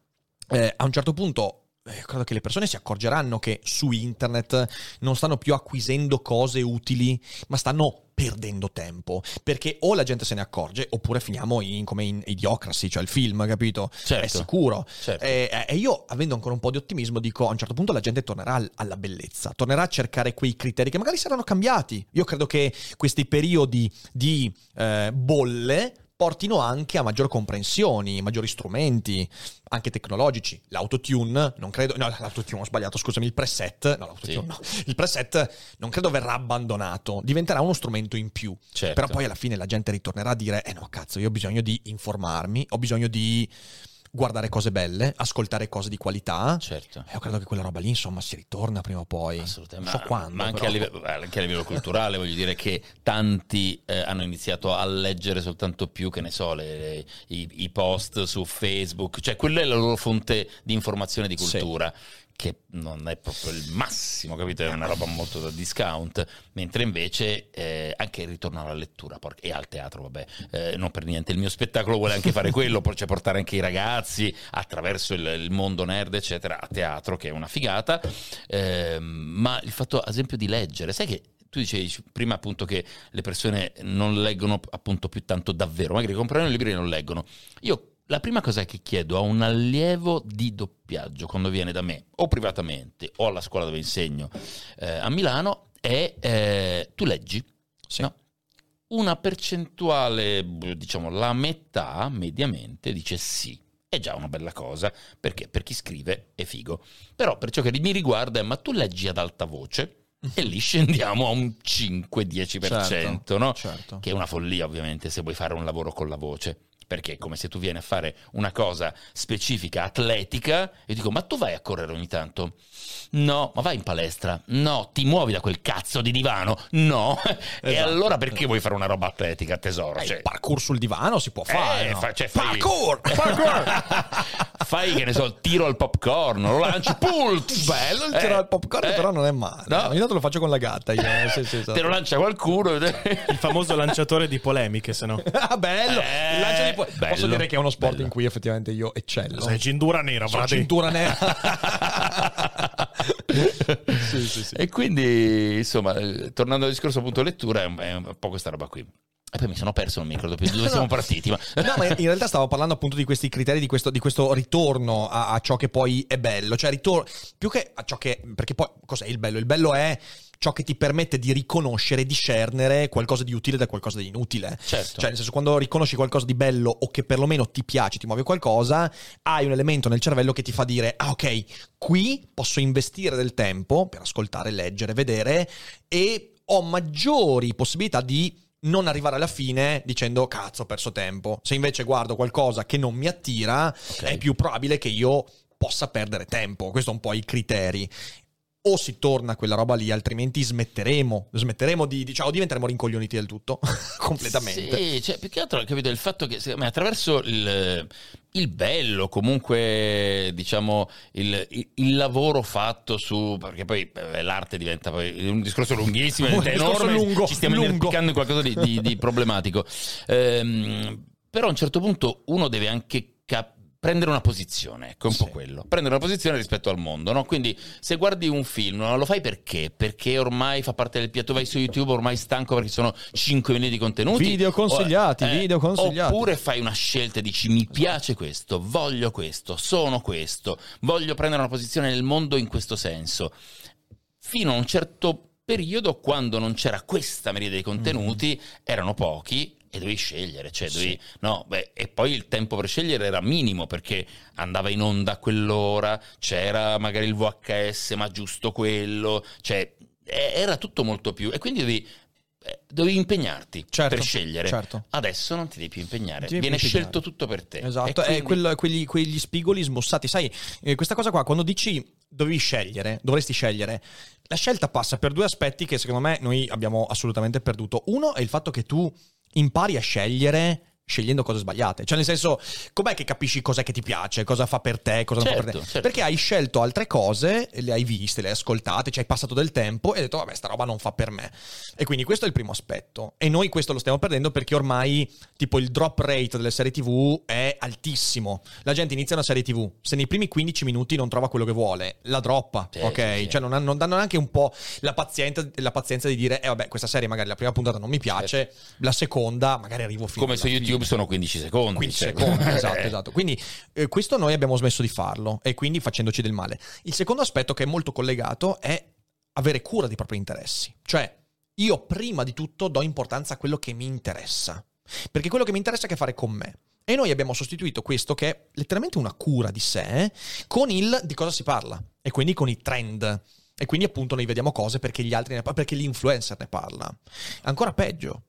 eh, a un certo punto... eh, credo che le persone si accorgeranno che su internet non stanno più acquisendo cose utili, ma stanno perdendo tempo. Perché o la gente se ne accorge, oppure finiamo in, come in Idiocracy, cioè il film, capito? Certo. È sicuro. Certo. E, e io, avendo ancora un po' di ottimismo, dico a un certo punto la gente tornerà al- alla bellezza, tornerà a cercare quei criteri che magari saranno cambiati. Io credo che questi periodi di eh, bolle portino anche a maggiori comprensioni, maggiori strumenti, anche tecnologici. L'autotune, non credo... No, l'autotune, ho sbagliato, scusami, il preset... No, l'autotune Sì. no. Il preset non credo verrà abbandonato, diventerà uno strumento in più. Certo. Però poi alla fine la gente ritornerà a dire, eh no, cazzo, io ho bisogno di informarmi, ho bisogno di guardare cose belle, ascoltare cose di qualità. Certo. E io credo che quella roba lì, insomma, si ritorna prima o poi. Assolutamente, Non so ma, quando. ma anche, a livello, anche a livello culturale, voglio dire che tanti eh, hanno iniziato a leggere soltanto più, che ne so, le- le- i, i post su Facebook, cioè quella è la loro fonte di informazione e di Sì. Che non è proprio il massimo, capito? È una roba molto da discount. Mentre invece eh, anche il ritorno alla lettura por- e al teatro, vabbè, eh, non per niente. Il mio spettacolo vuole anche fare quello, cioè portare anche i ragazzi attraverso il, il mondo nerd, eccetera, a teatro, che è una figata. Ehm, ma il fatto, ad esempio, di leggere, sai che tu dicevi prima appunto che le persone non leggono appunto più tanto davvero, magari comprano i libri e non leggono. Io la prima cosa che chiedo a un allievo di doppiaggio quando viene da me, o privatamente, o alla scuola dove insegno eh, a Milano, è eh, tu leggi? Sì. No? Una percentuale, diciamo la metà mediamente, dice sì. È già una bella cosa, perché per chi scrive è figo. Però per ciò che mi riguarda è, ma tu leggi ad alta voce? E lì scendiamo a un 5-10%, Certo, no? certo. Che è una follia ovviamente se vuoi fare un lavoro con la voce. Perché è come se tu vieni a fare una cosa specifica, atletica, e dico, ma tu vai a correre ogni tanto? No, ma vai in palestra? No, ti muovi da quel cazzo di divano? No. E Esatto. allora perché vuoi fare una roba atletica, tesoro? Eh, Cioè, il parkour sul divano si può fare. eh, no? fa- cioè, fai- Parkour! fai che ne so, il tiro al popcorn, lo lanci, pult! Bello il Eh, tiro al popcorn, eh, però non è male. no. Ogni tanto lo faccio con la gatta. Io. eh, sì, sì, esatto. Te lo lancia qualcuno. Il famoso lanciatore di polemiche, se no. Ah, bello. Eh, Il lancio di po- bello, Posso dire che è uno sport bello. in cui effettivamente io eccello. Sei cintura nera, Sono cintura nera. sì, sì, sì. E quindi, insomma, tornando al discorso appunto lettura, è un, è un po' questa roba qui. E poi mi sono perso, non mi ricordo più dove siamo partiti. Ma... No, ma in realtà stavo parlando appunto di questi criteri, di questo, di questo ritorno a, a ciò che poi è bello. Cioè, ritorno più che a ciò che. Perché poi cos'è il bello? Il bello è ciò che ti permette di riconoscere, discernere qualcosa di utile da qualcosa di inutile. Certo. Cioè, nel senso, quando riconosci qualcosa di bello o che perlomeno ti piace, ti muove qualcosa, hai un elemento nel cervello che ti fa dire: Ah, ok, qui posso investire del tempo per ascoltare, leggere, vedere e ho maggiori possibilità di non arrivare alla fine dicendo cazzo ho perso tempo. Se invece guardo qualcosa che non mi attira, è più probabile che io possa perdere tempo. Questo è un po' i criteri. O si torna a quella roba lì, altrimenti smetteremo. Smetteremo di, diciamo, diventeremo rincoglioniti del tutto. completamente. Sì, cioè, più che altro capito il fatto che me, attraverso il, il bello, comunque diciamo il, il- il lavoro fatto su perché poi eh, l'arte diventa poi un discorso lunghissimo, Un discorso enorme, lungo, ci stiamo lungo. inerpicando in qualcosa di, di- di problematico. Ehm, però a un certo punto uno deve anche cap- prendere una posizione, ecco, è un po' quello. Prendere una posizione rispetto al mondo, no? Quindi se guardi un film, non lo fai perché? Perché ormai fa parte del piatto, vai su YouTube ormai stanco perché sono 5 milioni di contenuti. Video consigliati, O- eh, video consigliati. Oppure fai una scelta e dici mi piace questo, voglio questo, sono questo, voglio prendere una posizione nel mondo in questo senso. Fino a un certo periodo, quando non c'era questa miriade di contenuti, erano pochi e dovevi scegliere, cioè dovevi, no, beh, e poi il tempo per scegliere era minimo perché andava in onda a quell'ora, c'era magari il VHS, ma giusto quello, cioè era tutto molto più e quindi dovevi, eh, dovevi impegnarti Certo, per scegliere. certo. Adesso non ti devi più impegnare, devi viene impegnare. scelto tutto per te. Esatto, E quindi- quello- quegli, quegli spigoli smossati. Sai, eh, questa cosa qua, quando dici dovevi scegliere, dovresti scegliere. La scelta passa per due aspetti che secondo me noi abbiamo assolutamente perduto. Uno è il fatto che tu impari a scegliere scegliendo cose sbagliate. Cioè, nel senso, com'è che capisci cos'è che ti piace, cosa fa per te, cosa non fa per Certo, te? certo. Perché hai scelto altre cose, le hai viste, le hai ascoltate, ci hai passato del tempo e hai detto, vabbè, sta roba non fa per me. E quindi questo è il primo aspetto. E noi questo lo stiamo perdendo perché ormai, tipo, il drop rate delle serie TV è altissimo. La gente inizia una serie TV, se nei primi 15 minuti non trova quello che vuole, la droppa, Sì, ok? sì, sì. Cioè, non, non danno neanche un po' la pazienza, la pazienza di dire, eh vabbè, questa serie magari la prima puntata non mi piace, la seconda magari arrivo fino Come su fine. YouTube sono 15 secondi. 15 cioè. secondi, esatto, Eh. esatto. Quindi eh, questo noi abbiamo smesso di farlo e quindi facendoci del male. Il secondo aspetto che è molto collegato è avere cura dei propri interessi. Cioè, io prima di tutto do importanza a quello che mi interessa. Perché quello che mi interessa ha a che fare con me. E noi abbiamo sostituito questo, che è letteralmente una cura di sé, con il di cosa si parla. E quindi con i trend. E quindi appunto noi vediamo cose perché gli altri ne parlano, perché l'influencer ne parla. Ancora peggio.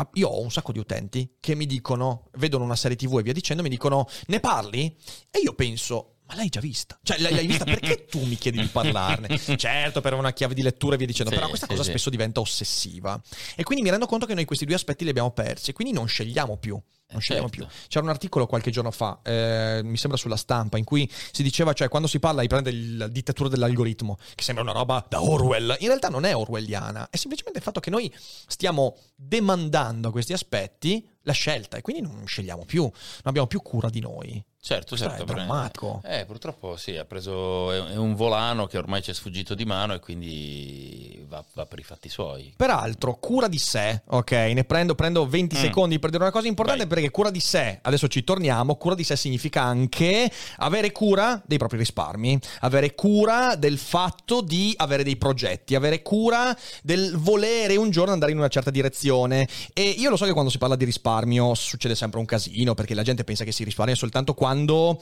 Ah, Io ho un sacco di utenti che mi dicono, vedono una serie TV e via dicendo, mi dicono, ne parli? E io penso, ma l'hai già vista? Cioè, l'hai vista? Perché tu mi chiedi di parlarne? Certo, per una chiave di lettura e via dicendo, Sì, però questa sì, cosa sì. spesso diventa ossessiva. E quindi mi rendo conto che noi questi due aspetti li abbiamo persi, quindi non scegliamo più. Non Eh, scegliamo certo. più. C'era un articolo qualche giorno fa, eh, mi sembra sulla stampa, in cui si diceva, cioè, quando si parla di prendere la dittatura dell'algoritmo, che sembra una roba da Orwell, in realtà non è orwelliana, è semplicemente il fatto che noi stiamo demandando a questi aspetti la scelta e quindi non scegliamo più, non abbiamo più cura di noi. Certo, certo. è drammatico. Eh, purtroppo sì, ha preso, è è un volano che ormai ci è sfuggito di mano e quindi va, va per i fatti suoi. Peraltro, cura di sé, ok? Ne prendo, prendo 20 Mm. secondi per dire una cosa importante Vai. perché cura di sé, adesso ci torniamo, cura di sé significa anche avere cura dei propri risparmi, avere cura del fatto di avere dei progetti, avere cura del volere un giorno andare in una certa direzione. E io lo so che quando si parla di risparmio succede sempre un casino perché la gente pensa che si risparmia soltanto quando, quando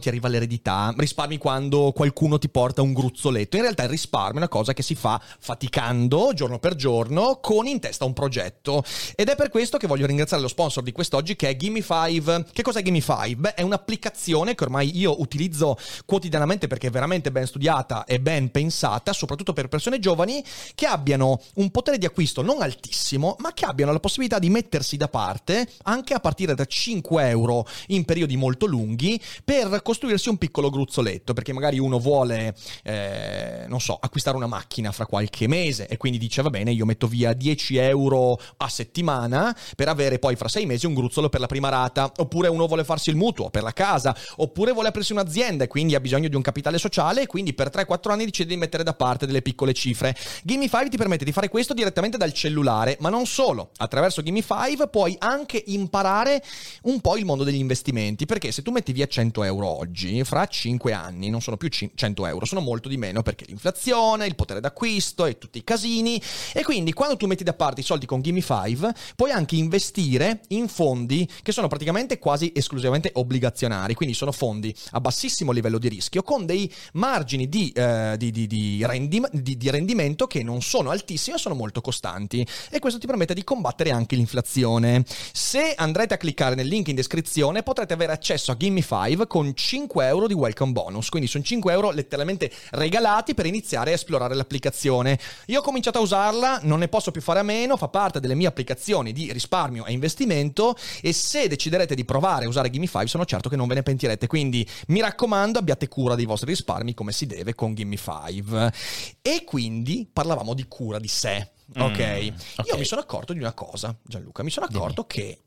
ti arriva l'eredità, risparmi quando qualcuno ti porta un gruzzoletto. In realtà il risparmio è una cosa che si fa faticando giorno per giorno con in testa un progetto. Ed è per questo che voglio ringraziare lo sponsor di quest'oggi che è Gimme5. Che cos'è Gimme5? Beh, è un'applicazione che ormai io utilizzo quotidianamente perché è veramente ben studiata e ben pensata, soprattutto per persone giovani che abbiano un potere di acquisto non altissimo, ma che abbiano la possibilità di mettersi da parte anche a partire da 5 euro in periodi molto lunghi per costruirsi un piccolo gruzzoletto, perché magari uno vuole, eh, non so, acquistare una macchina fra qualche mese e quindi dice va bene, io metto via 10 euro a settimana per avere poi fra 6 mesi un gruzzolo per la prima rata, oppure uno vuole farsi il mutuo per la casa, oppure vuole aprirsi un'azienda e quindi ha bisogno di un capitale sociale e quindi per 3-4 anni decide di mettere da parte delle piccole cifre. Gimme5 ti permette di fare questo direttamente dal cellulare, ma non solo. Attraverso Gimme5 puoi anche imparare un po' il mondo degli investimenti, perché se tu metti via 100 euro oggi, fra 5 anni non sono più cin- 100 euro, sono molto di meno perché l'inflazione, il potere d'acquisto e tutti i casini. E quindi quando tu metti da parte i soldi con Gimme5, puoi anche investire in fondi che sono praticamente quasi esclusivamente obbligazionari, quindi sono fondi a bassissimo livello di rischio con dei margini di, eh, di- di- di rendim- di- di rendimento che non sono altissimi, ma sono molto costanti. E questo ti permette di combattere anche l'inflazione. Se andrete a cliccare nel link in descrizione, potrete avere accesso a Gimme5 con 5 euro di welcome bonus. Quindi sono 5 euro letteralmente regalati per iniziare a esplorare l'applicazione. Io ho cominciato a usarla, non ne posso più fare a meno, fa parte delle mie applicazioni di risparmio e investimento. E se deciderete di provare a usare Gimme5, sono certo che non ve ne pentirete. Quindi mi raccomando, abbiate cura dei vostri risparmi come si deve con Gimme5. E quindi parlavamo di cura di sé. Ok, Mm, ok. io mi sono accorto di una cosa, Gianluca. Mi sono accorto che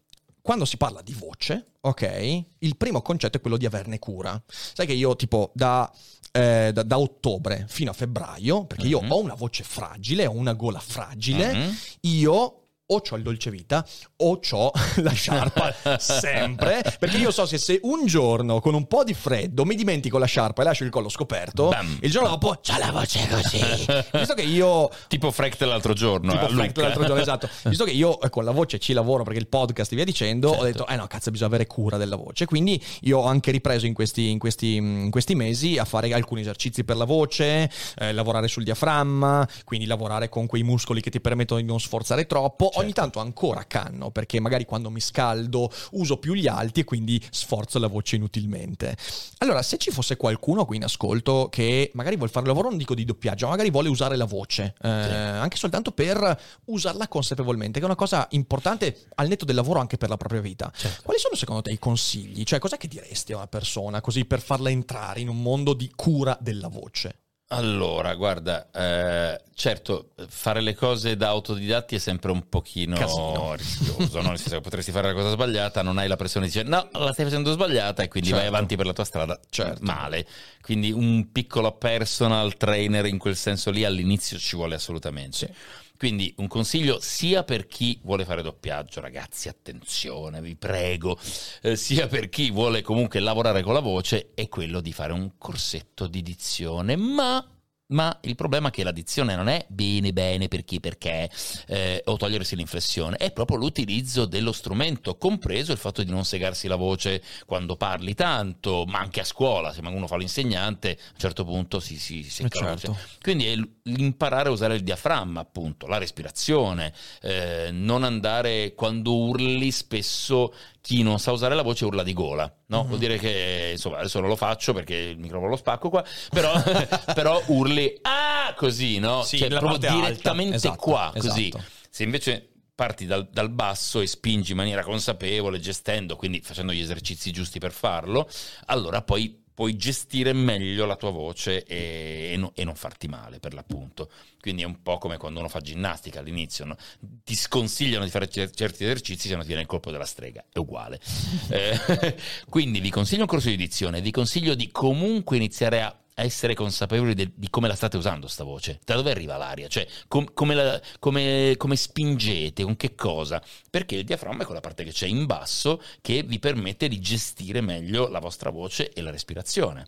quando si parla di voce, ok, il primo concetto è quello di averne cura. Sai che io, tipo, da, eh, da- da ottobre fino a febbraio, perché io Mhm. ho una voce fragile, ho una gola fragile, Mhm. io o c'ho il dolce vita o c'ho la sciarpa sempre perché io so che se un giorno con un po' di freddo mi dimentico la sciarpa e lascio il collo scoperto Bam. il giorno dopo c'ho la voce così visto che io Tipo Freck l'altro giorno. tipo Frank Lucca. l'altro giorno, esatto. Visto che io eh, con la voce ci lavoro perché il podcast e via dicendo, Certo. ho detto, eh no, cazzo, bisogna avere cura della voce. Quindi io ho anche ripreso in questi, in questi, in questi mesi a fare alcuni esercizi per la voce, eh, lavorare sul diaframma, quindi lavorare con quei muscoli che ti permettono di non sforzare troppo. Ogni tanto ancora canno perché magari quando mi scaldo uso più gli alti e quindi sforzo la voce inutilmente. Allora, se ci fosse qualcuno qui in ascolto che magari vuole fare un lavoro, non dico di doppiaggio, ma magari vuole usare la voce, eh, anche soltanto per usarla consapevolmente, che è una cosa importante al netto del lavoro anche per la propria vita. Certo. Quali sono secondo te i consigli? Cioè, cos'è che diresti a una persona così per farla entrare in un mondo di cura della voce? Allora, guarda, eh, certo, fare le cose da autodidatti è sempre un pochino Casino. rischioso, no? nel senso che potresti fare la cosa sbagliata, non hai la pressione di dire no, la stai facendo sbagliata e quindi vai Certo. avanti per la tua strada Certo. male. Quindi un piccolo personal trainer in quel senso lì all'inizio ci vuole assolutamente. Sì. Quindi un consiglio sia per chi vuole fare doppiaggio, ragazzi, attenzione, vi prego, eh, sia per chi vuole comunque lavorare con la voce, è quello di fare un corsetto di dizione, ma... Ma il problema è che la dizione non è bene bene per chi perché eh, o togliersi l'inflessione, è proprio l'utilizzo dello strumento, compreso il fatto di non segarsi la voce quando parli tanto, ma anche a scuola, se uno fa l'insegnante, a un certo punto si, si, si la certo. Quindi è l'imparare a usare il diaframma, appunto, la respirazione, eh, non andare quando urli spesso chi non sa usare la voce urla di gola, no? Mm. Vuol dire che, insomma, adesso non lo faccio perché il microfono lo spacco qua, però, però urli ah così, no? Sì, cioè proprio direttamente Esatto, qua, così. esatto. Se invece parti dal, dal basso e spingi in maniera consapevole, gestendo, quindi facendo gli esercizi giusti per farlo, allora poi puoi gestire meglio la tua voce e, e no- e non farti male, per l'appunto. Quindi è un po' come quando uno fa ginnastica all'inizio, no? ti sconsigliano di fare cer- certi esercizi se no ti viene il colpo della strega, è uguale. Eh, quindi vi consiglio un corso di dizione, vi consiglio di comunque iniziare a essere consapevoli de- di come la state usando sta voce, da dove arriva l'aria, cioè com- come, la- come- come spingete, con che cosa, perché il diaframma è quella parte che c'è in basso che vi permette di gestire meglio la vostra voce e la respirazione.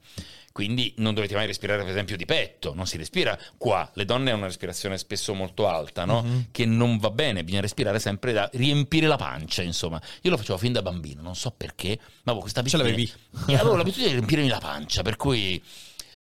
Quindi non dovete mai respirare, per esempio, di petto, non si respira qua. Le donne hanno una respirazione spesso molto alta, no? Mhm. Che non va bene, bisogna respirare sempre da riempire la pancia, insomma. Io lo facevo fin da bambino, non so perché, ma avevo questa Ce abitudine. l'avevi? E avevo l'abitudine di riempirmi la pancia, per cui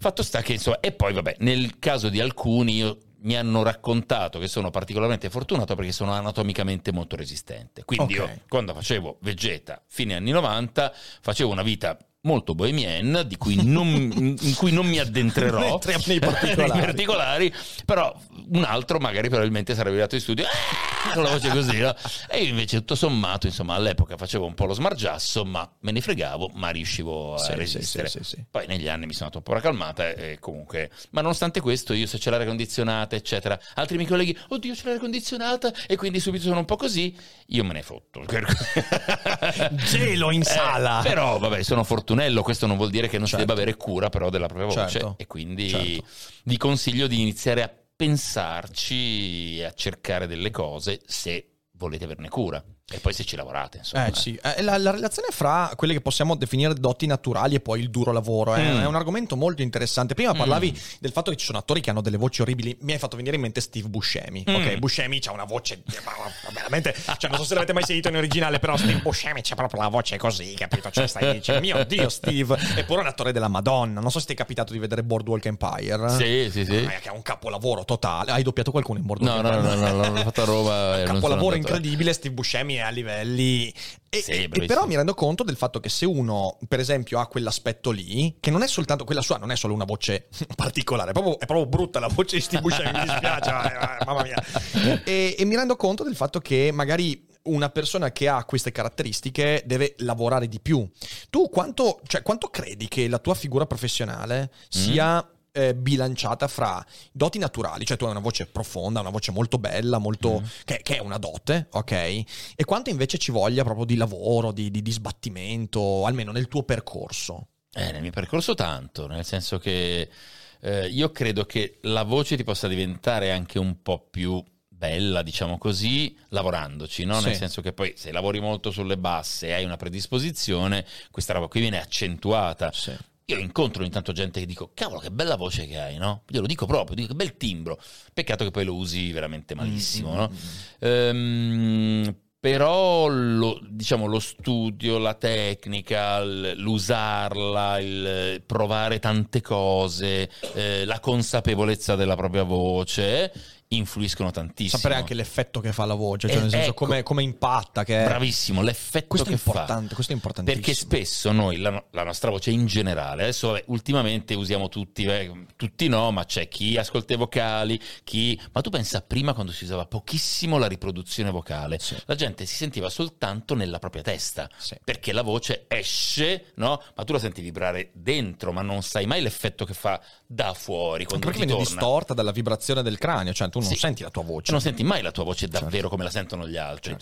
Fatto sta che, insomma, e poi vabbè, nel caso di alcuni io- mi hanno raccontato che sono particolarmente fortunato perché sono anatomicamente molto resistente. Quindi Ok. io, quando facevo Vegeta, fine anni 90, facevo una vita molto bohemienne, di cui non, in cui non mi addentrerò nei particolari. nei particolari, però un altro magari probabilmente sarebbe arrivato in studio "Ah!" con la voce così, no? E io invece tutto sommato, insomma, all'epoca facevo un po' lo smargiasso, ma me ne fregavo, ma riuscivo a Sì, resistere. sì, sì. Poi negli anni mi sono un po' calmata e comunque... Ma nonostante questo io se c'è l'aria condizionata, eccetera, altri miei colleghi, oddio c'è l'aria condizionata e quindi subito sono un po' così, io me ne fotto. Gelo in Eh, sala. però vabbè, sono fortunello, questo non vuol dire che non Certo. si debba avere cura però della propria voce Certo. e quindi Certo. vi consiglio di iniziare a pensarci e a cercare delle cose se volete averne cura e poi se ci lavorate, insomma. Eh sì, Eh, la, la relazione fra quelle che possiamo definire doti naturali e poi il duro lavoro eh, Mm. è un argomento molto interessante. Prima parlavi Mm. del fatto che ci sono attori che hanno delle voci orribili, mi hai fatto venire in mente Steve Buscemi. Mm. Ok, Buscemi ha una voce eh, veramente, cioè non so se l'avete mai sentito in originale, però Steve Buscemi c'ha proprio la voce così, capito? Cioè stai dicendo, mio Dio Steve, eppure è un attore della Madonna. Non so se ti è capitato di vedere Boardwalk Empire. Sì, sì, sì. Ah, che è un capolavoro totale. Hai doppiato qualcuno in Boardwalk No, no, Empire? no, no, no, l'ho fatto a Roma e Un sono capolavoro andato. incredibile. Steve Buscemi è a livelli. E, Sì, e- però mi rendo conto del fatto che se uno, per esempio, ha quell'aspetto lì, che non è soltanto quella sua, non è solo una voce particolare, è proprio, è proprio brutta la voce di Steve Buscemi, mi dispiace, eh, eh, mamma mia. E, e mi rendo conto del fatto che magari una persona che ha queste caratteristiche deve lavorare di più. Tu quanto, cioè, quanto credi che la tua figura professionale sia eh, bilanciata fra doti naturali, cioè tu hai una voce profonda, una voce molto bella, molto, che, che è una dote, ok? E quanto invece ci voglia proprio di lavoro, di, di- di sbattimento, almeno nel tuo percorso. Eh, nel mio percorso tanto, nel senso che eh, io credo che la voce ti possa diventare anche un po' più bella, diciamo così, lavorandoci, no? Nel Sì. senso che poi se lavori molto sulle basse e hai una predisposizione, questa roba qui viene accentuata. Sì. Io incontro ogni tanto gente che dico, cavolo, che bella voce che hai, no? Io lo dico proprio, dico che bel timbro. Peccato che poi lo usi veramente malissimo, Mm, no? Ehm, però lo, diciamo, lo studio, la tecnica, l'usarla, il provare tante cose, eh, la consapevolezza della propria voce influiscono tantissimo. Sapere anche l'effetto che fa la voce, cioè Eh, nel senso ecco. come, come impatta, che è... Bravissimo, l'effetto Questo è che fa. importante, questo è importantissimo. Perché spesso noi, la, la nostra voce in generale, adesso vabbè, ultimamente usiamo tutti, eh, tutti no, ma c'è chi ascolta i vocali, chi... Ma tu pensa prima quando si usava pochissimo la riproduzione vocale, Sì. la gente si sentiva soltanto nella propria testa, Sì. perché la voce esce, no? Ma tu la senti vibrare dentro, ma non sai mai l'effetto che fa da fuori quando Perché viene torna. distorta dalla vibrazione del cranio, cioè tu non Sì. senti la tua voce. Non senti mai la tua voce davvero come la sentono gli altri.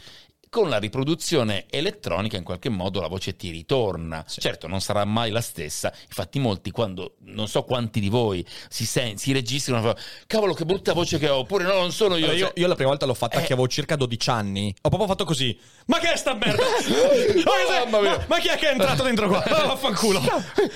Con la riproduzione elettronica in qualche modo la voce ti ritorna. Sì. Certo, non sarà mai la stessa. Infatti molti quando, non so quanti di voi, si, sen- si registrano cavolo che brutta voce che ho, oppure no, non sono io. Allora, io, Cioè, io la prima volta l'ho fatta Eh. che avevo circa 12 anni. Ho proprio fatto così. Ma che è sta merda? mia. ma- ma chi è che è entrato dentro qua? Vaffanculo.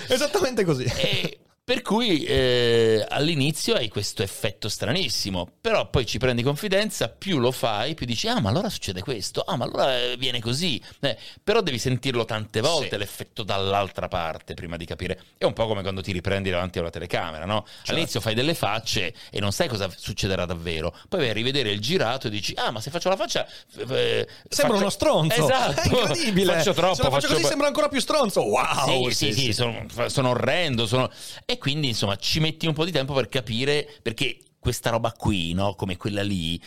Esattamente così. E per cui eh, all'inizio hai questo effetto stranissimo, però poi ci prendi confidenza, più lo fai, più dici, ah ma allora succede questo, ah ma allora eh, viene così, Eh, però devi sentirlo tante volte Sì. l'effetto dall'altra parte prima di capire. È un po' come quando ti riprendi davanti a una telecamera, no? All'inizio fai delle facce e non sai cosa succederà davvero, poi vai a rivedere il girato e dici, ah ma se faccio la faccia... eh, Sembra faccio- uno stronzo. Esatto, È incredibile. faccio troppo, Se la faccio faccio così sembra ancora più stronzo. Wow. sì, sì, sì, sono, sono orrendo. sono- E quindi, insomma, ci metti un po' di tempo per capire perché questa roba qui, no? Come quella lì.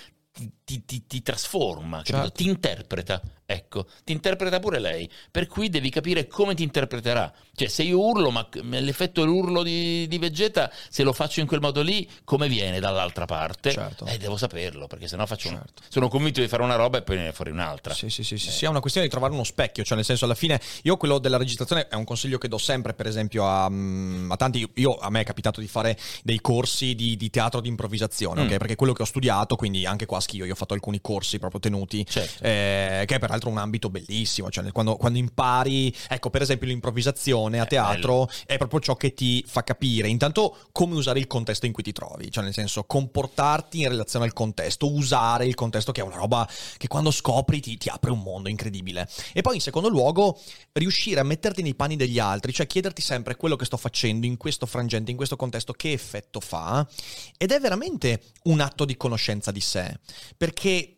Ti, ti- ti- trasforma? Certo. ti interpreta, ecco, ti interpreta pure lei, per cui devi capire come ti interpreterà. Cioè, se io urlo, ma l'effetto dell'urlo di, di Vegeta, se lo faccio in quel modo lì, come viene dall'altra parte? Certo. Eh, devo saperlo, perché sennò faccio un- Certo. sono convinto di fare una roba e poi ne fuori un'altra. Sì, sì, sì, sì, sì, è una questione di trovare uno specchio, cioè nel senso alla fine io quello della registrazione è un consiglio che do sempre per esempio a, mm, a tanti, io a me è capitato di fare dei corsi di, di teatro di improvvisazione, Mm. ok? Perché quello che ho studiato, quindi anche qua Schio io ho fatto alcuni corsi proprio tenuti, Certo. eh, che è peraltro un ambito bellissimo, cioè quando, quando impari, ecco per esempio l'improvvisazione a teatro è proprio ciò che ti fa capire intanto come usare il contesto in cui ti trovi, cioè nel senso comportarti in relazione al contesto, usare il contesto che è una roba che quando scopri ti, ti apre un mondo incredibile. E poi in secondo luogo riuscire a metterti nei panni degli altri, cioè chiederti sempre quello che sto facendo in questo frangente, in questo contesto, che effetto fa. Ed è veramente un atto di conoscenza di sé, perché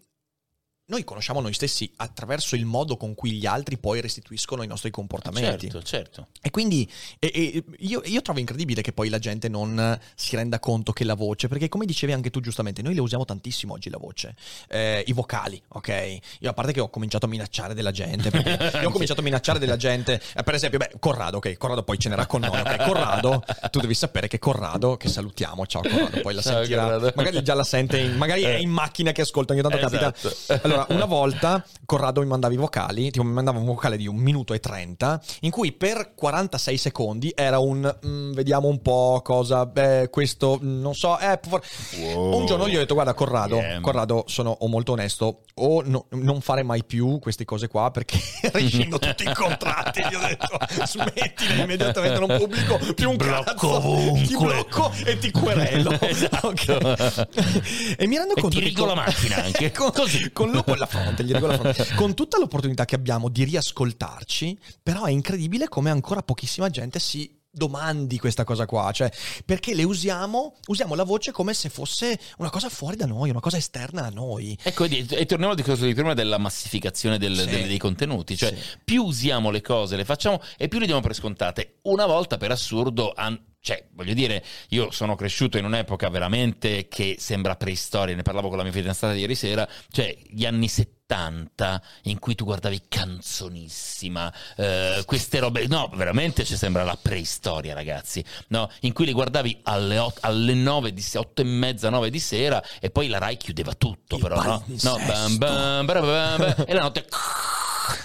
noi conosciamo noi stessi attraverso il modo con cui gli altri poi restituiscono i nostri comportamenti. Certo, certo. E quindi e- e io, io trovo incredibile che poi la gente non si renda conto che la voce, perché come dicevi anche tu giustamente, noi le usiamo tantissimo oggi la voce, Eh, i vocali, ok? Io a parte che ho cominciato a minacciare della gente, io ho cominciato a minacciare della gente, eh, per esempio, beh, Corrado, ok, Corrado poi ce n'era con noi, ok? Corrado, tu devi sapere che Corrado, che salutiamo, ciao Corrado, poi la Ciao, sentirà, Corrado. magari già la sente, in- magari è in macchina che ascolta, ogni tanto capita. Esatto. Allora, una volta Corrado mi mandava i vocali, tipo mi mandava un vocale di un minuto e trenta, in cui per 46 secondi era un mm, vediamo un po' cosa, beh, questo non so, eh, for- Wow. un giorno gli ho detto guarda Corrado, Yeah. Corrado sono o molto onesto, o no- non fare mai più queste cose qua perché rescindo tutti i contratti, gli ho detto smettila immediatamente, non pubblico più un blocco cazzo, ovunque. ti blocco e ti querelo. Esatto. Ok. e mi rendo E conto ti che rigo con- la macchina anche. con, Così. con alla fronte, gli rigo alla fronte. con tutta l'opportunità che abbiamo di riascoltarci, però è incredibile come ancora pochissima gente si domandi questa cosa qua, cioè perché le usiamo, usiamo la voce come se fosse una cosa fuori da noi, una cosa esterna a noi. Ecco, e torniamo al discorso di prima della massificazione del- Sì. del- dei contenuti, cioè Sì. più usiamo le cose, le facciamo e più le diamo per scontate. Una volta per assurdo, an- cioè voglio dire, io sono cresciuto in un'epoca veramente che sembra preistoria, ne parlavo con la mia fidanzata ieri sera, cioè gli anni 70 in cui tu guardavi canzonissima, eh, queste robe, no, veramente ci sembra la preistoria ragazzi, no? In cui li guardavi alle, ot- alle 9 di se- 8 e mezza, 9 di sera e poi la Rai chiudeva tutto Il però, no? No, bam, bam, bam, e la notte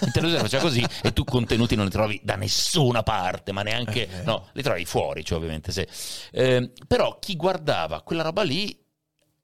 in televisione faceva così e tu contenuti non li trovi da nessuna parte, ma neanche, Eh, no, li trovi fuori, cioè ovviamente se. Eh, però chi guardava quella roba lì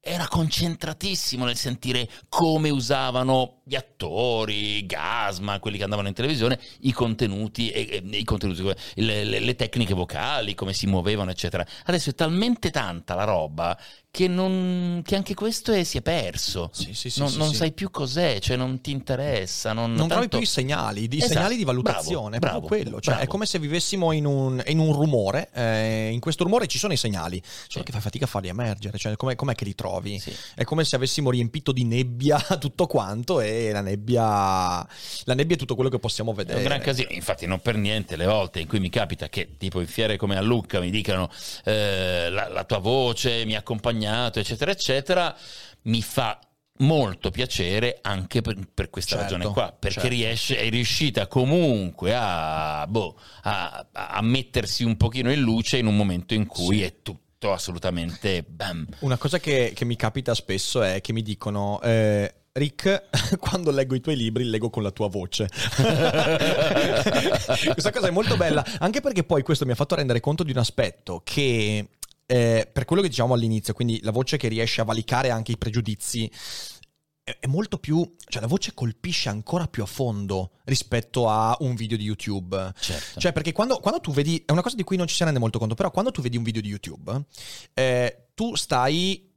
era concentratissimo nel sentire come usavano gli attori, Gasma, quelli che andavano in televisione, i contenuti, e, e- i contenuti le, le- le tecniche vocali, come si muovevano, eccetera. Adesso è talmente tanta la roba che, non- che anche questo è- si è perso. Sì, sì, sì, non non sai più cos'è, cioè non ti interessa. Non, Non trovi tanto- più i segnali, i Esatto, segnali di bravo, valutazione, è bravo, proprio quello. Cioè, bravo. è come se vivessimo in un, in un rumore. eh, in questo rumore ci sono i segnali, solo che fai fatica a farli emergere. Cioè, com'è, com'è che li trovi? È come se avessimo riempito di nebbia tutto quanto e la nebbia, la nebbia è tutto quello che possiamo È vedere. un gran casino, infatti non per niente le volte in cui mi capita che tipo in fiere come a Lucca mi dicano eh, la, la tua voce mi ha accompagnato eccetera eccetera, mi fa molto piacere anche per, per questa Certo, ragione qua, perché certo. riesce, è riuscita comunque a, boh, a, a mettersi un pochino in luce in un momento in cui Sì. è tutto assolutamente bam. Una cosa che, che mi capita spesso è che mi dicono... eh, Rick, quando leggo i tuoi libri, leggo con la tua voce. Questa cosa è molto bella, anche perché poi questo mi ha fatto rendere conto di un aspetto che, eh, per quello che dicevamo all'inizio, quindi la voce che riesce a valicare anche i pregiudizi, è, è molto più, cioè la voce colpisce ancora più a fondo rispetto a un video di YouTube. Certo. Cioè, perché quando, quando tu vedi, è una cosa di cui non ci si rende molto conto, però quando tu vedi un video di YouTube, eh, tu stai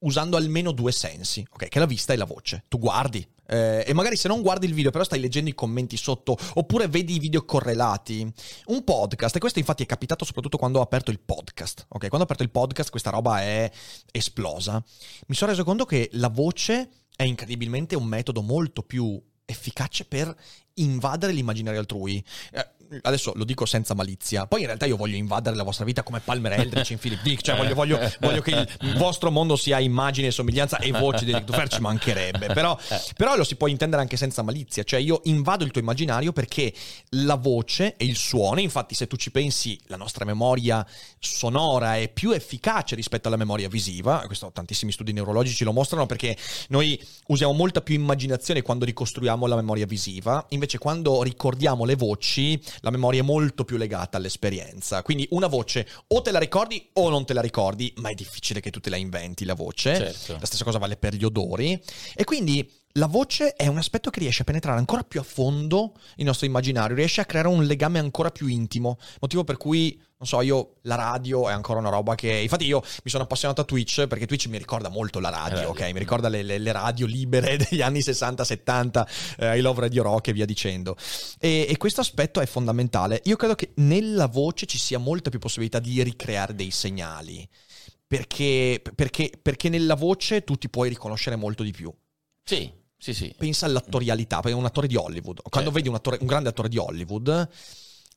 usando almeno due sensi, ok? Che la vista e la voce. Tu guardi. eh, e magari se non guardi il video, però stai leggendo i commenti sotto, oppure vedi i video correlati. Un podcast, e questo infatti è capitato soprattutto quando ho aperto il podcast, ok? Quando ho aperto il podcast questa roba è esplosa. Mi sono reso conto che la voce è incredibilmente un metodo molto più efficace per invadere l'immaginario altrui. Eh, adesso lo dico senza malizia. Poi in realtà io voglio invadere la vostra vita come Palmer Eldritch in Philip Dick. Cioè voglio, voglio- voglio che il vostro mondo sia immagine e somiglianza e voci di Rick Dufer ci mancherebbe. Però, però lo si può intendere anche senza malizia. Cioè io invado il tuo immaginario perché la voce e il suono, infatti se tu ci pensi, la nostra memoria sonora è più efficace rispetto alla memoria visiva. Questo tantissimi studi neurologici lo mostrano perché noi usiamo molta più immaginazione quando ricostruiamo la memoria visiva, invece quando ricordiamo le voci la memoria è molto più legata all'esperienza. Quindi una voce o te la ricordi o non te la ricordi, ma è difficile che tu te la inventi la voce. Certo. La stessa cosa vale per gli odori. E quindi la voce è un aspetto che riesce a penetrare ancora più a fondo il nostro immaginario, riesce a creare un legame ancora più intimo, motivo per cui, non so, io la radio è ancora una roba che... Infatti io mi sono appassionato a Twitch perché Twitch mi ricorda molto la radio, Radio. ok? Mi ricorda le, le- le radio libere degli anni 60-70, eh, I Love Radio Rock e via dicendo. E, e questo aspetto è fondamentale. Io credo che nella voce ci sia molta più possibilità di ricreare dei segnali. Perché, perché, perché nella voce tu ti puoi riconoscere molto di più. Sì, sì, sì. Pensa all'attorialità, perché un attore di Hollywood. Quando Certo. vedi un, attore- un grande attore di Hollywood,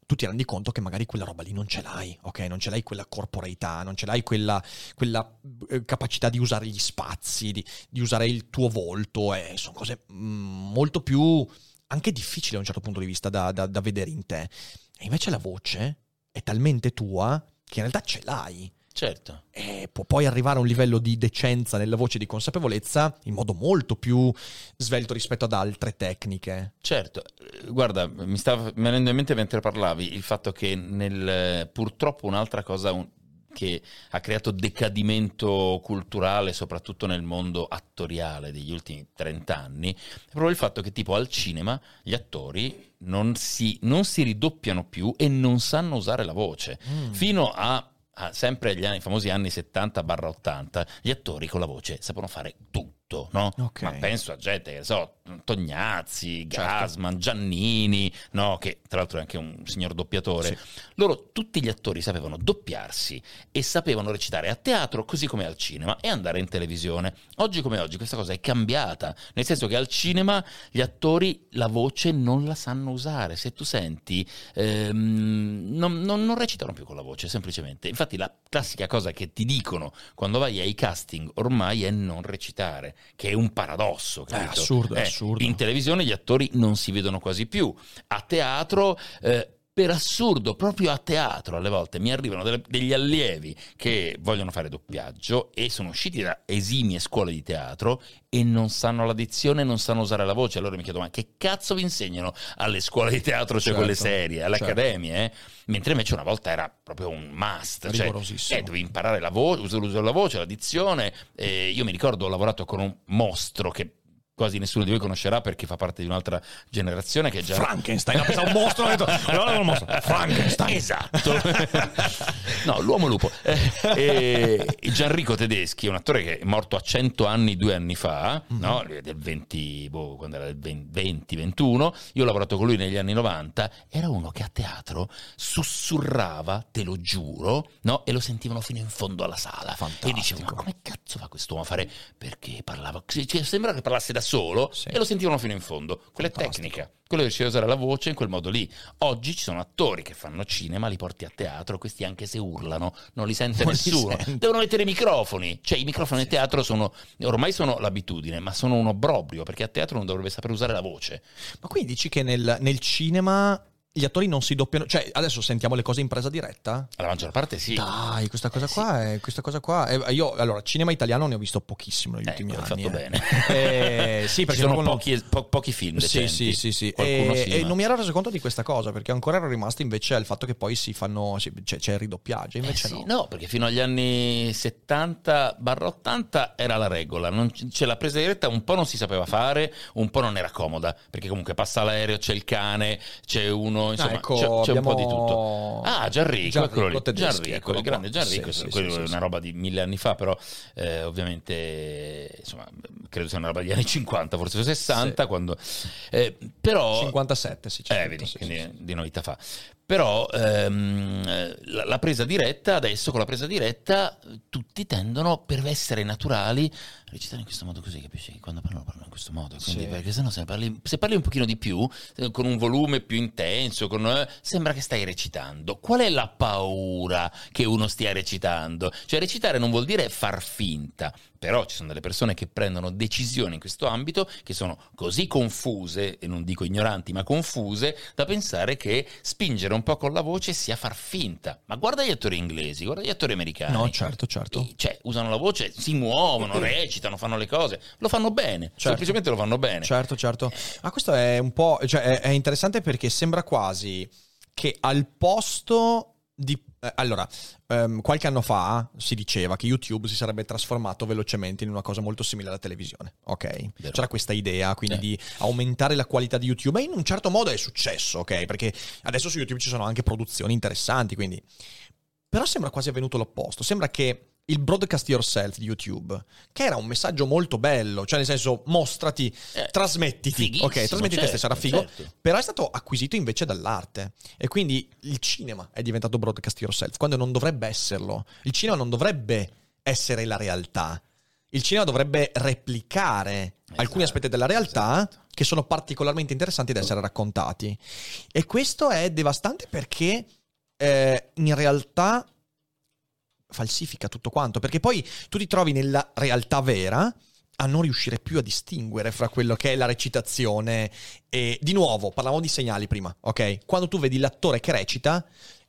tu ti rendi conto che magari quella roba lì non ce l'hai, ok? Non ce l'hai quella corporeità, non ce l'hai quella, quella, eh, capacità di usare gli spazi, di, di usare il tuo volto. E sono cose mm, molto più anche difficili da un certo punto di vista da, da- da vedere in te. E invece la voce è talmente tua che in realtà ce l'hai Certo. e può poi arrivare a un livello di decenza nella voce di consapevolezza in modo molto più svelto rispetto ad altre tecniche. Certo, Eh, guarda, mi stava venendo in mente mentre parlavi il fatto che nel, purtroppo un'altra cosa un- che ha creato decadimento culturale, soprattutto nel mondo attoriale degli ultimi 30 anni, è proprio il fatto che tipo al cinema gli attori non si, non si ridoppiano più e non sanno usare la voce. Fino a, a sempre agli anni, famosi anni 70-80, gli attori con la voce sapevano fare tutto, no? Ok. Ma penso a gente, che so, Tognazzi, Certo. Gasman, Giannini, no? Che tra l'altro è anche un signor doppiatore. Sì. Loro, tutti gli attori sapevano doppiarsi e sapevano recitare a teatro così come al cinema e andare in televisione. Oggi come oggi questa cosa è cambiata, nel senso che al cinema gli attori la voce non la sanno usare. Se tu senti, ehm, non, non- non recitano più con la voce, semplicemente. Infatti la classica cosa che ti dicono quando vai ai casting ormai è non recitare, che è un paradosso. capito? assurdo, è Eh, assurdo. In televisione gli attori non si vedono quasi più. A teatro eh, per assurdo, proprio a teatro alle volte mi arrivano delle- degli allievi che vogliono fare doppiaggio e sono usciti da esimie scuole di teatro e non sanno la dizione, non sanno usare la voce. Allora mi chiedo, ma che cazzo vi insegnano alle scuole di teatro, cioè Certo, quelle serie, alle certo. accademie? eh? Mentre invece una volta era proprio un must. Cioè, eh, dovevi imparare la voce, l'uso della voce, la dizione. Eh, io mi ricordo, ho lavorato con un mostro che quasi nessuno di voi conoscerà perché fa parte di un'altra generazione che è già... Frankenstein, ha pensato un mostro, detto, allora un mostro. Frankenstein. Esatto. no, l'uomo lupo. Eh, e Gianrico Tedeschi è un attore che è morto a 100 anni due anni fa, no? Lui è del 20, boh, quando era del 20, 21. Io ho lavorato con lui negli anni 90. Era uno che a teatro sussurrava, te lo giuro, no? E lo sentivano fino in fondo alla sala. Fantastico. E dicevo, ma come cazzo fa quest'uomo a fare? Perché parlava, cioè, sembra che parlasse da solo Sì. e lo sentivano fino in fondo. Quella è Fantastico. tecnica. Quello di riuscire a usare la voce in quel modo lì. Oggi ci sono attori che fanno cinema, li porti a teatro, questi anche se urlano, non li sente Non li nessuno. sente. Devono mettere i microfoni. Cioè, i microfoni in teatro sono ormai sono l'abitudine, ma sono un obbrobrio perché a teatro non dovrebbe sapere usare la voce. Ma quindi dici che nel, nel cinema gli attori non si doppiano? Cioè, adesso sentiamo le cose in presa diretta? Alla maggior parte sì. Dai, questa cosa qua è questa cosa qua. è- io allora, cinema italiano ne ho visto pochissimo negli Eh, ultimi anni. fatto eh. bene. Eh, sì, perché Ci sono non- pochi, po- pochi film Sì, decenti. sì, sì, sì. Qualcuno E, sì, e non mi ero reso conto di questa cosa perché ancora ero rimasto invece al fatto che poi si fanno, c'è, c'è il ridoppiaggio. Eh Invece sì, no. no, perché fino agli anni 70-80 era la regola, non c- c'è la presa diretta un po' non si sapeva fare, un po' non era comoda, perché comunque passa l'aereo, c'è il cane, c'è uno, insomma, ecco, c'è, c'è un po' abbiamo- di tutto. Ah, Gianrico, eccolo lì. Gianrico, eccolo il grande qua. Gianrico, Sì, sì, sì, una roba di mille anni fa, però eh, ovviamente, insomma, credo sia una roba degli anni 50, forse 60, quando... eh, però... 57, sì, certo, Eh, vedi, quindi di novità fa. Però ehm, eh, la, la presa diretta, adesso con la presa diretta, tutti tendono, per essere naturali, a recitare in questo modo così, capisci? Quando parlano, parlano in questo modo. Quindi, Sì. perché sennò se parli, se parli un pochino di più, eh, con un volume più intenso, con, eh, sembra che stai recitando. Qual è la paura che uno stia recitando? Cioè recitare non vuol dire far finta, però ci sono delle persone che prendono decisioni in questo ambito che sono così confuse, e non dico ignoranti, ma confuse, da pensare che spingere un po' con la voce sia far finta. Ma guarda gli attori inglesi, guarda gli attori americani. No, certo, certo. Cioè, usano la voce, si muovono, recitano, fanno le cose, lo fanno bene, Certo. semplicemente lo fanno bene. Certo, certo. Ma questo è un po'. Cioè, è, è interessante perché sembra quasi che al posto di. Eh, allora, ehm, qualche anno fa si diceva che YouTube si sarebbe trasformato velocemente in una cosa molto simile alla televisione. Ok? Vero. C'era questa idea quindi Sì. di aumentare la qualità di YouTube. E in un certo modo è successo, ok? Perché adesso su YouTube ci sono anche produzioni interessanti. Quindi. Però sembra quasi avvenuto l'opposto. Sembra che il broadcast yourself di YouTube, che era un messaggio molto bello, cioè nel senso mostrati, Eh, trasmettiti, ok, trasmetti te certo, stesso, era figo, certo. però è stato acquisito invece dall'arte e quindi il cinema è diventato broadcast yourself, quando non dovrebbe esserlo. Il cinema non dovrebbe essere la realtà. Il cinema dovrebbe replicare alcuni aspetti della realtà che sono particolarmente interessanti da essere raccontati. E questo è devastante perché eh, in realtà falsifica tutto quanto, perché poi tu ti trovi nella realtà vera a non riuscire più a distinguere fra quello che è la recitazione e di nuovo parlavamo di segnali prima, ok? Quando tu vedi l'attore che recita,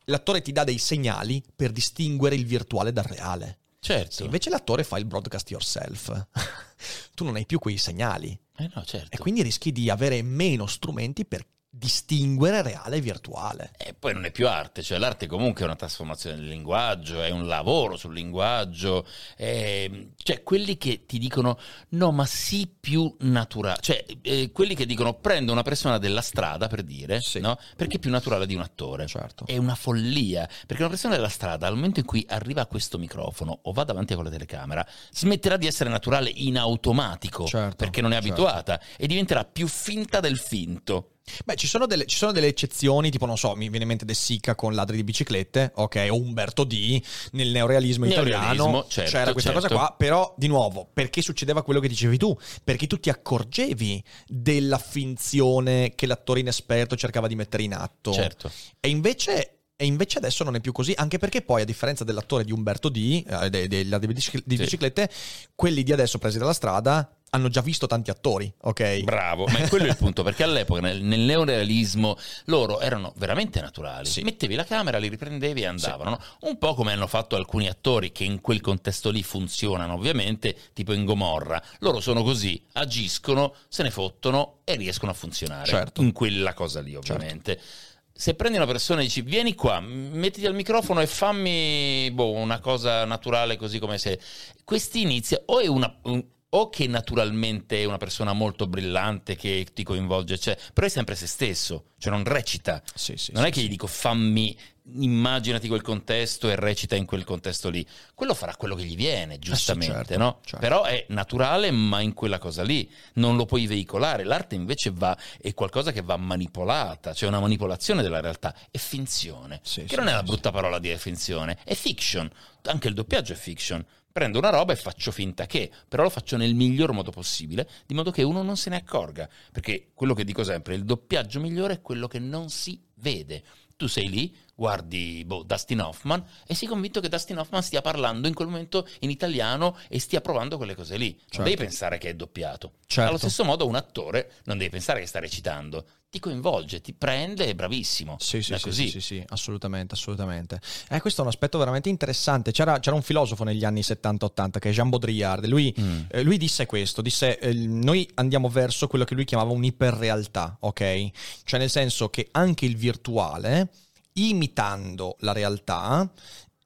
l'attore ti dà dei segnali per distinguere il virtuale dal reale. Certo. Se invece l'attore fa il broadcast yourself, tu non hai più quei segnali Eh no, certo. e quindi rischi di avere meno strumenti per distinguere reale e virtuale. E poi non è più arte, cioè l'arte comunque è una trasformazione del linguaggio, è un lavoro sul linguaggio, è- cioè quelli che ti dicono no ma sii più naturale, cioè eh, quelli che dicono prendo una persona della strada per dire, Sì. no? perché è più naturale di un attore. Certo. È una follia, perché una persona della strada al momento in cui arriva a questo microfono o va davanti a quella telecamera, smetterà di essere naturale in automatico, Certo, perché non è certo. abituata e diventerà più finta del finto. Beh, ci sono, delle, ci sono delle eccezioni, tipo, non so, mi viene in mente De Sica con Ladri di biciclette, ok, o Umberto D nel neorealismo italiano. Neorealismo, certo, C'era questa certo. cosa qua, però, di nuovo, perché succedeva quello che dicevi tu? Perché tu ti accorgevi della finzione che l'attore inesperto cercava di mettere in atto. Certo. E invece... E invece adesso non è più così, anche perché poi, a differenza dell'attore di Umberto D, eh, de- de- Ladri di bicic- di Sì. biciclette, quelli di adesso presi dalla strada hanno già visto tanti attori, ok? Bravo, ma è quello il punto, perché all'epoca nel, nel neorealismo loro erano veramente naturali. Sì. Mettevi la camera, li riprendevi e andavano. no? Un po' come hanno fatto alcuni attori che in quel contesto lì funzionano, ovviamente, tipo in Gomorra. Loro sono così, agiscono, se ne fottono e riescono a funzionare. Certo. In quella cosa lì, ovviamente. Se prendi una persona e dici vieni qua, mettiti al microfono e fammi boh, una cosa naturale così come se... Questi inizia o è una... un- o che naturalmente è una persona molto brillante che ti coinvolge, cioè, però è sempre se stesso, cioè non recita. Sì, sì, non sì, è che gli dico fammi, immaginati quel contesto e recita in quel contesto lì. Quello farà quello che gli viene, giustamente, certo, no? certo. Però è naturale, ma in quella cosa lì non lo puoi veicolare. L'arte invece va, è qualcosa che va manipolata, cioè una manipolazione della realtà, è finzione. Che non è la brutta parola dire finzione, è fiction. Anche il doppiaggio è fiction. Prendo una roba e faccio finta che, però lo faccio nel miglior modo possibile, di modo che uno non se ne accorga. Perché quello che dico sempre, il doppiaggio migliore è quello che non si vede. Tu sei lì, guardi boh, Dustin Hoffman e sei convinto che Dustin Hoffman stia parlando in quel momento in italiano e stia provando quelle cose lì. Non Certo. devi pensare che è doppiato. Certo. Allo stesso modo un attore non devi pensare che sta recitando. Ti coinvolge, ti prende, è bravissimo. Sì, sì, sì, sì, sì, assolutamente, assolutamente. Eh, questo è un aspetto veramente interessante. C'era, c'era un filosofo negli anni 70-80 che è Jean Baudrillard. Lui, Mm. eh, lui disse questo: disse, eh, noi andiamo verso quello che lui chiamava un'iperrealtà, ok? Cioè, nel senso che anche il virtuale, imitando la realtà,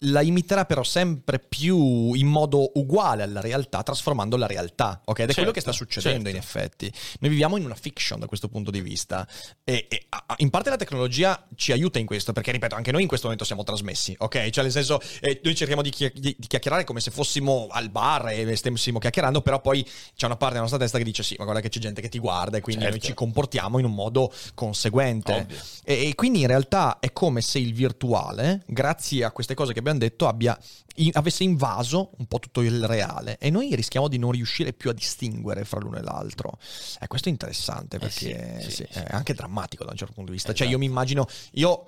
la imiterà però sempre più in modo uguale alla realtà, trasformando la realtà, ok? Ed è quello che sta Certo, succedendo certo. in effetti. Noi viviamo in una fiction da questo punto di vista e, e, a- in parte la tecnologia ci aiuta in questo, perché ripeto, anche noi in questo momento siamo trasmessi, ok? Cioè nel senso, eh, noi cerchiamo di, chi- di- di chiacchierare come se fossimo al bar e stessimo chiacchierando, però poi c'è una parte della nostra testa che dice sì, ma guarda che c'è gente che ti guarda e quindi Certo. noi ci comportiamo in un modo conseguente. E, e quindi in realtà è come se il virtuale, grazie a queste cose che abbiamo detto, abbia, in- avesse invaso un po' tutto il reale e noi rischiamo di non riuscire più a distinguere fra l'uno e l'altro. E questo è interessante Eh sì, perché sì, sì, sì. è anche drammatico da un certo punto di vista. Esatto. Cioè io mi immagino, io...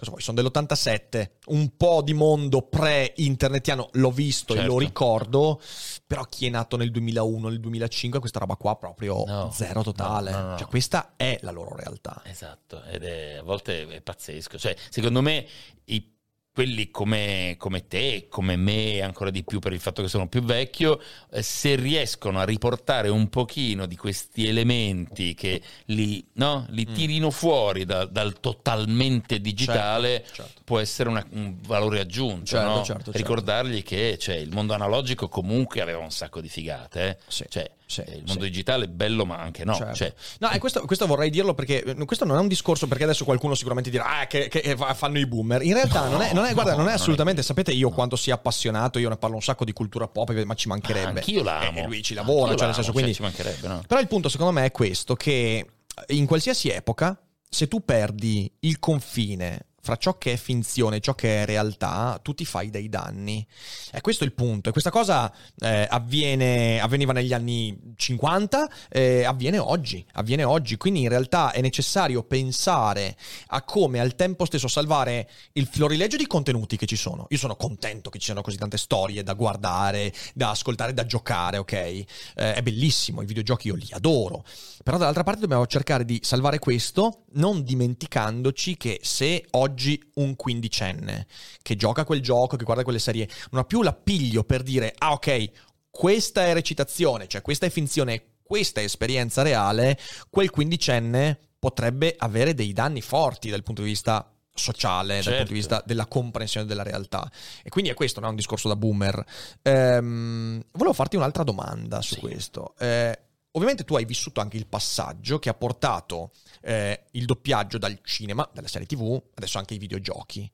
Vuoi? Sono dell'87, un po' di mondo pre-internetiano l'ho visto e Certo. lo ricordo, però chi è nato nel 2001, nel 2005, questa roba qua proprio No, zero totale. no, no. Cioè questa è la loro realtà. Esatto, ed è, a volte è pazzesco. Cioè, secondo me, i- quelli come, come te, come me, ancora di più per il fatto che sono più vecchio, eh, se riescono a riportare un pochino di questi elementi che li, no, li Mm. tirino fuori da- dal totalmente digitale, Certo, certo. può essere una- un valore aggiunto. Certo, no? certo, certo. Ricordargli che cioè, il mondo analogico comunque aveva un sacco di figate. eh. Sì, Cioè, sì, eh, il mondo sì. digitale è bello, ma anche no. Certo. Cioè, No, e questo, questo vorrei dirlo perché eh, questo non è un discorso perché adesso qualcuno sicuramente dirà ah, che, che fa- fanno i boomer. In realtà No, non è, non è- guarda, no, non è non è assolutamente, così. sapete io quanto sia appassionato, io ne parlo un sacco di cultura pop, ma ci mancherebbe. Anch'io l'amo. E lui ci lavora, cioè nel senso, l'amo, quindi... cioè, ci mancherebbe, no? Però il punto secondo me è questo, che in qualsiasi epoca, se tu perdi il confine fra ciò che è finzione e ciò che è realtà, tu ti fai dei danni. E questo è il punto. E questa cosa eh, avviene, avveniva negli anni 50, eh, avviene oggi, avviene oggi. Quindi in realtà è necessario pensare a come al tempo stesso salvare il florilegio di contenuti che ci sono. Io sono contento che ci siano così tante storie da guardare, da ascoltare, da giocare, ok? Eh, è bellissimo, i videogiochi io li adoro. Però dall'altra parte dobbiamo cercare di salvare questo, non dimenticandoci che se oggi un quindicenne che gioca quel gioco, che guarda quelle serie, non ha più l'appiglio per dire, ah ok, questa è recitazione, cioè questa è finzione, questa è esperienza reale, quel quindicenne potrebbe avere dei danni forti dal punto di vista sociale, dal Certo. punto di vista della comprensione della realtà. E quindi è questo, non è un discorso da boomer. Ehm, volevo farti un'altra domanda su Sì. questo. Eh, ovviamente tu hai vissuto anche il passaggio che ha portato eh, il doppiaggio dal cinema, dalle serie tv, adesso anche ai videogiochi.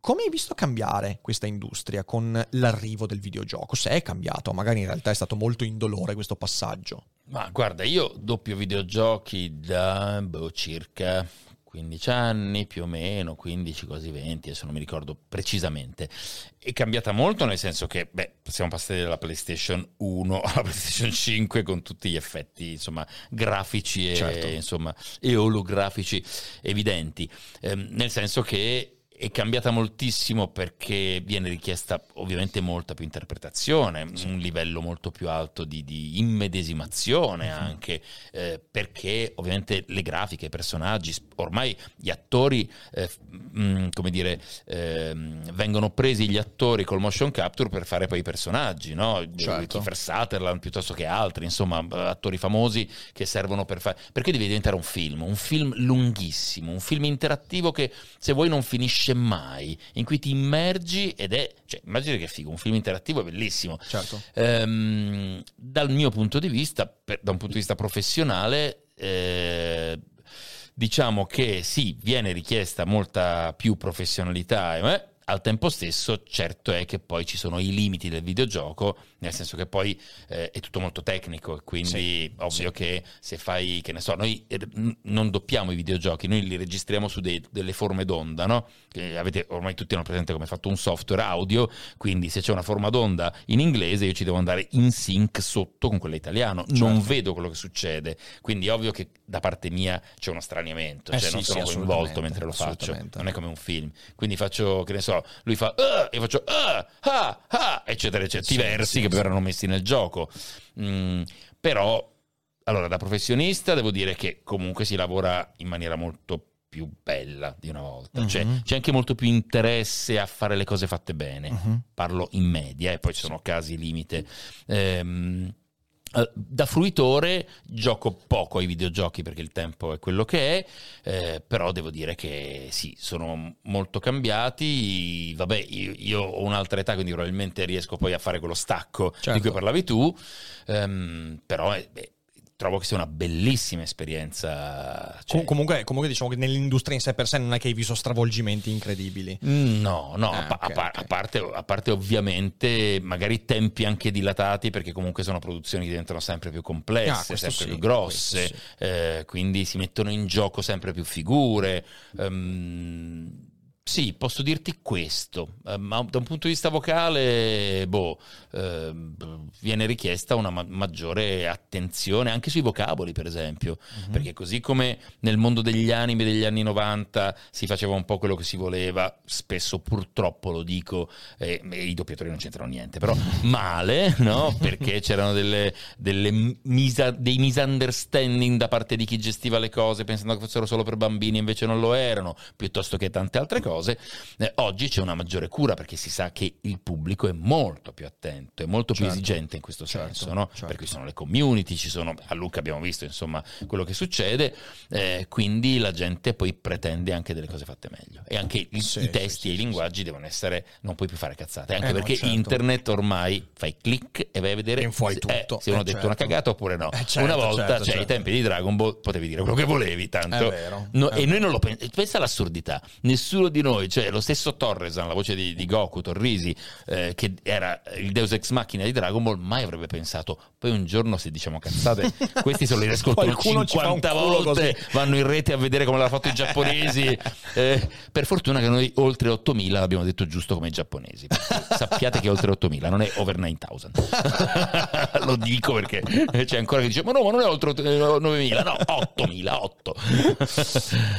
Come hai visto cambiare questa industria con l'arrivo del videogioco? Se è cambiato, magari in realtà è stato molto indolore questo passaggio. Ma guarda, io doppio videogiochi da boh, circa 15 anni, più o meno, 15, quasi 20, adesso non mi ricordo precisamente. È cambiata molto nel senso che, beh, siamo passati dalla PlayStation 1 alla PlayStation 5 con tutti gli effetti, insomma, grafici e, Certo. insomma, e olografici evidenti. Ehm, nel senso che è cambiata moltissimo perché viene richiesta ovviamente molta più interpretazione, un livello molto più alto di, di immedesimazione anche, eh, perché ovviamente le grafiche, i personaggi, ormai gli attori, eh, mh, come dire, ehm, vengono presi gli attori col motion capture per fare poi i personaggi, no? Certo. Kiefer Sutherland piuttosto che altri, insomma, eh, attori famosi che servono per fare... Perché deve diventare un film, un film lunghissimo, un film interattivo che se vuoi non finisce mai, in cui ti immergi ed è... Cioè, immagini che figo, un film interattivo è bellissimo. Certo. Ehm, dal mio punto di vista, per- da un punto di vista professionale, eh, diciamo che sì, viene richiesta molta più professionalità, eh, al tempo stesso certo è che poi ci sono i limiti del videogioco, nel senso che poi eh, è tutto molto tecnico, e quindi Sì, ovvio che se fai, che ne so, noi eh, non doppiamo i videogiochi, noi li registriamo su dei- delle forme d'onda, no? Che avete, ormai tutti hanno presente come è fatto un software audio, quindi se c'è una forma d'onda in inglese io ci devo andare in sync sotto con quella italiano, non Certo. vedo quello che succede, quindi ovvio che da parte mia c'è uno straniamento, Eh cioè sì, non sì, sono coinvolto mentre lo faccio, non è come un film, quindi faccio, che ne so, lui fa, "Ah", io faccio, "Ah, ah, ah", eccetera, eccetera, Sì, diversi sì, che sì. verranno messi nel gioco. Mm, però, allora, da professionista devo dire che comunque si lavora in maniera molto più bella di una volta, cioè Mhm. c'è anche molto più interesse a fare le cose fatte bene Mhm. parlo in media e poi ci sono casi limite. Ehm, eh, da fruitore gioco poco ai videogiochi perché il tempo è quello che è, eh, però devo dire che sì, sono molto cambiati. Vabbè, io, io ho un'altra età, quindi probabilmente riesco poi a fare quello stacco Certo. di cui parlavi tu, ehm, però eh, beh, trovo che sia una bellissima esperienza. cioè- Com- comunque, comunque diciamo che nell'industria in sé per sé non è che hai visto stravolgimenti incredibili. No, no, Ah, a, pa- a ok, par- ok. a parte, a parte ovviamente magari tempi anche dilatati perché comunque sono produzioni che diventano sempre più complesse, Ah, sempre sì, più grosse, questo eh, quindi si mettono in gioco sempre più figure. ehm, sì, posso dirti questo, eh, ma da un punto di vista vocale, boh, ehm, viene richiesta una ma- maggiore attenzione anche sui vocaboli, per esempio, Mhm. perché così come nel mondo degli anime degli anni 90 si faceva un po' quello che si voleva, spesso purtroppo lo dico, eh, e i doppiatori non c'entrano niente, però male, no? Perché c'erano delle, delle misa- dei misunderstanding da parte di chi gestiva le cose pensando che fossero solo per bambini, invece non lo erano, piuttosto che tante altre cose. Eh, oggi c'è una maggiore cura perché si sa che il pubblico è molto più attento, è molto più Certo, esigente in questo certo, senso, no? certo. Per cui sono le community, ci sono, a Luca abbiamo visto insomma quello che succede, eh, quindi la gente poi pretende anche delle cose fatte meglio e anche i, Sì, i testi sì, e i sì, linguaggi devono essere, non puoi più fare cazzate, anche Eh no, perché certo. internet ormai fai click e vai a vedere fuori se, tutto. eh, se uno Eh, ha detto certo. una cagata oppure no. Eh, certo, una volta, cioè ai tempi di Dragon Ball potevi dire quello che volevi, tanto vero, No, e noi non lo pensiamo. Pensa all'assurdità. Nessuno di noi, cioè lo stesso Torresan, la voce di, di Goku, Torrisi, eh, che era il Deus Ex Machina di Dragon Ball, mai avrebbe pensato. Poi un giorno se diciamo cazzate, questi se li un 50 culo volte, così. vanno in rete a vedere come l'hanno fatto i giapponesi. Eh, per fortuna che noi oltre 8000 l'abbiamo detto giusto come i giapponesi. Sappiate che oltre 8000 non è over 9000. lo dico perché c'è ancora chi dice ma no, ma non è oltre eh, 9000, no, 8000, 8.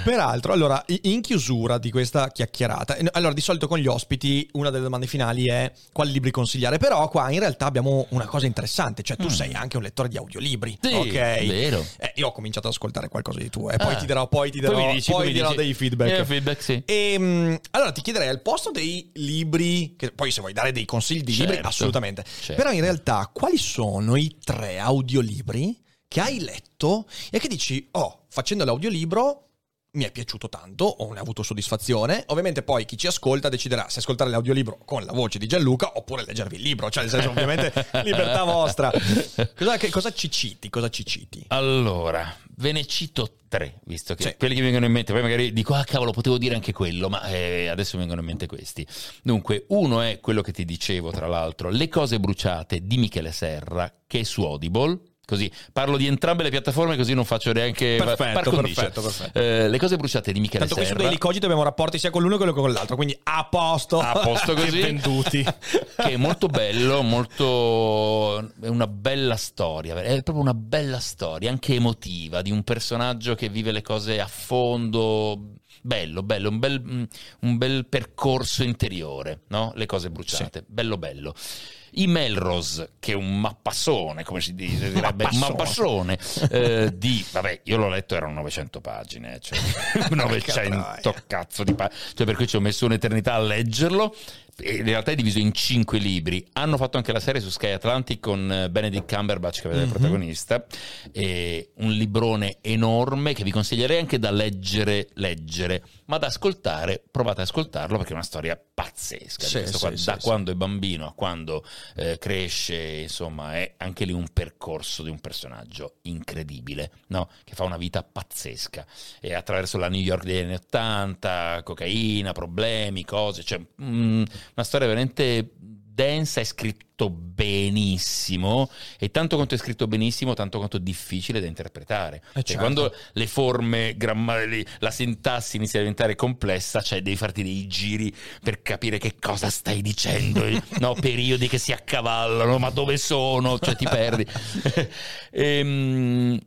Peraltro, allora, in chiusura di questa chiacchierata, eh, allora di solito con gli ospiti una delle domande finali è quali libri consigliare, però qua in realtà abbiamo una cosa interessante, cioè tu sei anche un lettore di audiolibri, Mm. Sì, ok? vero. Eh, io ho cominciato ad ascoltare qualcosa di tuo e poi Ah. ti darò, poi ti darò, Poi dici, poi ti darò dei feedback. Eh, feedback, sì. E, allora ti chiederei al posto dei libri, che poi se vuoi dare dei consigli di libri, Certo, assolutamente. certo. Però in realtà quali sono i tre audiolibri che hai letto e che dici, oh, facendo l'audiolibro mi è piaciuto tanto, o ne ho avuto soddisfazione. Ovviamente poi chi ci ascolta deciderà se ascoltare l'audiolibro con la voce di Gianluca oppure leggervi il libro, cioè nel senso ovviamente libertà vostra. Cosa, che- cosa ci citi? Cosa ci citi? Allora, ve ne cito tre, visto che Sì. quelli che mi vengono in mente, poi magari dico, ah cavolo, potevo dire anche quello, ma eh, adesso mi vengono in mente questi. Dunque, uno è quello che ti dicevo, tra l'altro, Le cose bruciate di Michele Serra, che è su Audible. Così parlo di entrambe le piattaforme, così non faccio neanche Perfetto, perfetto, perfetto. Eh, le cose bruciate di Michele Tanto qui su Serra. Daily Cogito abbiamo rapporti sia con l'uno che con l'altro, quindi a posto. a posto così venduti. che è molto bello molto è una bella storia è proprio una bella storia anche emotiva di un personaggio che vive le cose a fondo bello bello un bel, mm, un bel percorso interiore no? le cose bruciate bello bello i Melrose, che è un mappassone, come si dice, direbbe, un mappassone eh, di, vabbè, io l'ho letto, erano 900 pagine, cioè 900 cazzo di pagine, cioè per cui ci ho messo un'eternità a leggerlo. In realtà è diviso in cinque libri. Hanno fatto anche la serie su Sky Atlantic con eh, Benedict Cumberbatch che vede il protagonista. E un librone enorme che vi consiglierei anche da leggere, leggere, ma da ascoltare. Provate ad ascoltarlo perché è una storia pazzesca. Sì, sì, qua. sì, da quando è bambino a quando eh, cresce, insomma, è anche lì un percorso di un personaggio incredibile, no? Che fa una vita pazzesca. E attraverso la New York degli anni 80, cocaina, problemi, cose, cioè mm, una storia veramente densa, è scritto benissimo e tanto quanto è scritto benissimo, tanto quanto è difficile da interpretare. Cioè, certo. quando le forme grammatiche, la sintassi inizia a diventare complessa, cioè devi farti dei giri per capire che cosa stai dicendo, no? periodi che si accavallano, ma dove sono? Cioè ti perdi. Ehm,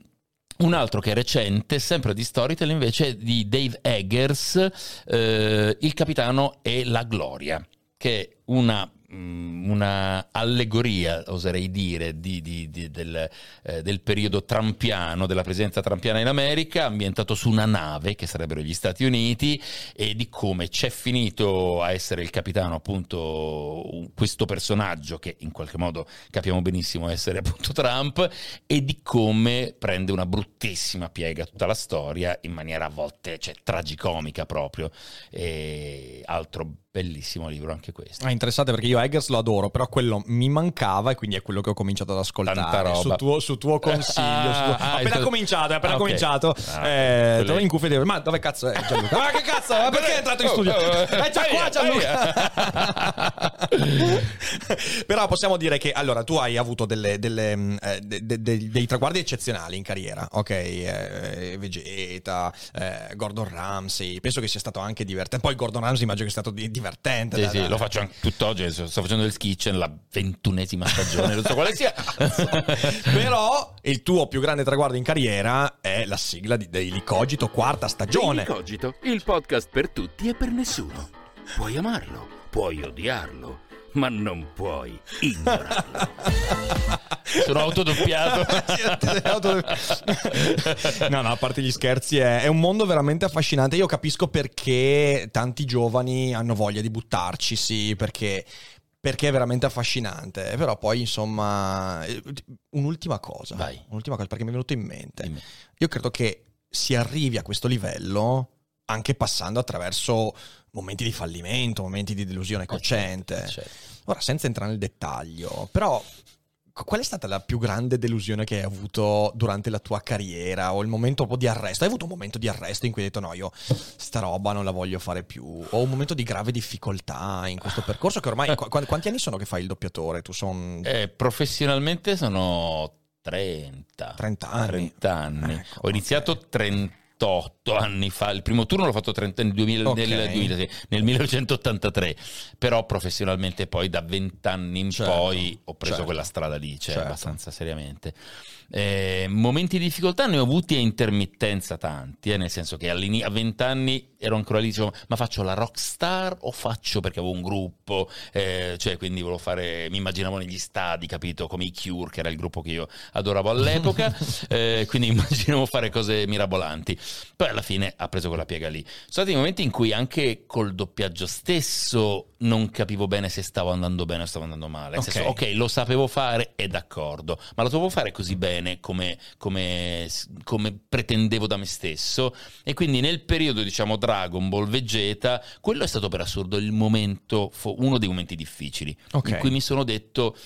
un altro che è recente, sempre di Storytel, invece è di Dave Eggers, eh, Il capitano e la gloria, che una, mm, una allegoria, oserei dire, di- di- di- del, eh, del periodo trampiano, della presenza trampiana in America, ambientato su una nave, che sarebbero gli Stati Uniti, e di come c'è finito a essere il capitano, appunto, un- questo personaggio che in qualche modo capiamo benissimo essere appunto Trump, e di come prende una bruttissima piega tutta la storia in maniera a volte cioè, tragicomica proprio. E altro bellissimo libro anche questo. Ah, interessante perché io Eggers lo adoro, però quello mi mancava e quindi è quello che ho cominciato ad ascoltare. Tanta roba. Su tuo, su tuo consiglio. Ah, su tuo- ah, appena è- cominciato, è appena ah, ok. cominciato. Ah, eh, trovo in cuffia e ma dove cazzo è Gianluca? Ma che cazzo? Ma perché è entrato in Oh, studio? oh, oh, È già qua Gianluca. però possiamo dire che allora tu hai avuto delle- delle, mm, eh, de- de- de- dei traguardi eccezionali in carriera, ok? Eh, Vegeta, eh, Gordon Ramsay, penso che sia stato anche divertente. Poi Gordon Ramsay immagino che sia stato di- divertente. Sì, da- sì, da- lo faccio anche tutt'oggi, sto facendo il kitchen, la ventunesima stagione, non so quale sia. Però il tuo più grande traguardo in carriera è la sigla di Daily Cogito, quarta stagione. Daily Cogito, il podcast per tutti e per nessuno. Puoi amarlo, puoi odiarlo, ma non puoi ignorarlo. Sono autodoppiato. no, no, a parte gli scherzi, è, è un mondo veramente affascinante. Io capisco perché tanti giovani hanno voglia di buttarci, sì, perché, perché è veramente affascinante. Però poi, insomma, eh, un'ultima cosa. Vai. Un'ultima cosa, perché mi è venuto in mente. Dimmi. Io credo che si arrivi a questo livello anche passando attraverso momenti di fallimento, momenti di delusione cocente. certo. Ora, senza entrare nel dettaglio, però qu- qual è stata la più grande delusione che hai avuto durante la tua carriera o il momento di arresto? Hai avuto un momento di arresto in cui hai detto no, io sta roba non la voglio fare più o un momento di grave difficoltà in questo percorso che ormai qu- quanti anni sono che fai il doppiatore? Tu son Eh, professionalmente sono 30. 30 anni. 30 anni. Ecco, Ho iniziato ok. 38 anni fa. Il primo turno l'ho fatto 30 nel, 2000 Ok. nel 2000, sì, nel 1983. Però professionalmente poi da 20 anni in Certo, poi ho preso certo. quella strada lì, cioè Certo. abbastanza seriamente. Eh, momenti di difficoltà ne ho avuti a intermittenza tanti, eh, nel senso che a 20 anni ero ancora lì, dicevo, ma faccio la rockstar o faccio perché avevo un gruppo, eh, cioè quindi volevo fare, mi immaginavo negli stadi, capito, come i Cure, che era il gruppo che io adoravo all'epoca, eh, quindi immaginavo fare cose mirabolanti. Poi alla fine ha preso quella piega lì. Sono stati momenti in cui anche col doppiaggio stesso non capivo bene se stavo andando bene o stavo andando male. Nel Ok. senso, ok, lo sapevo fare e d'accordo, ma lo sapevo fare così bene come, come- come pretendevo da me stesso. E quindi nel periodo, diciamo, Dragon Ball Vegeta, quello è stato per assurdo il momento, uno dei momenti difficili, Ok. in cui mi sono detto.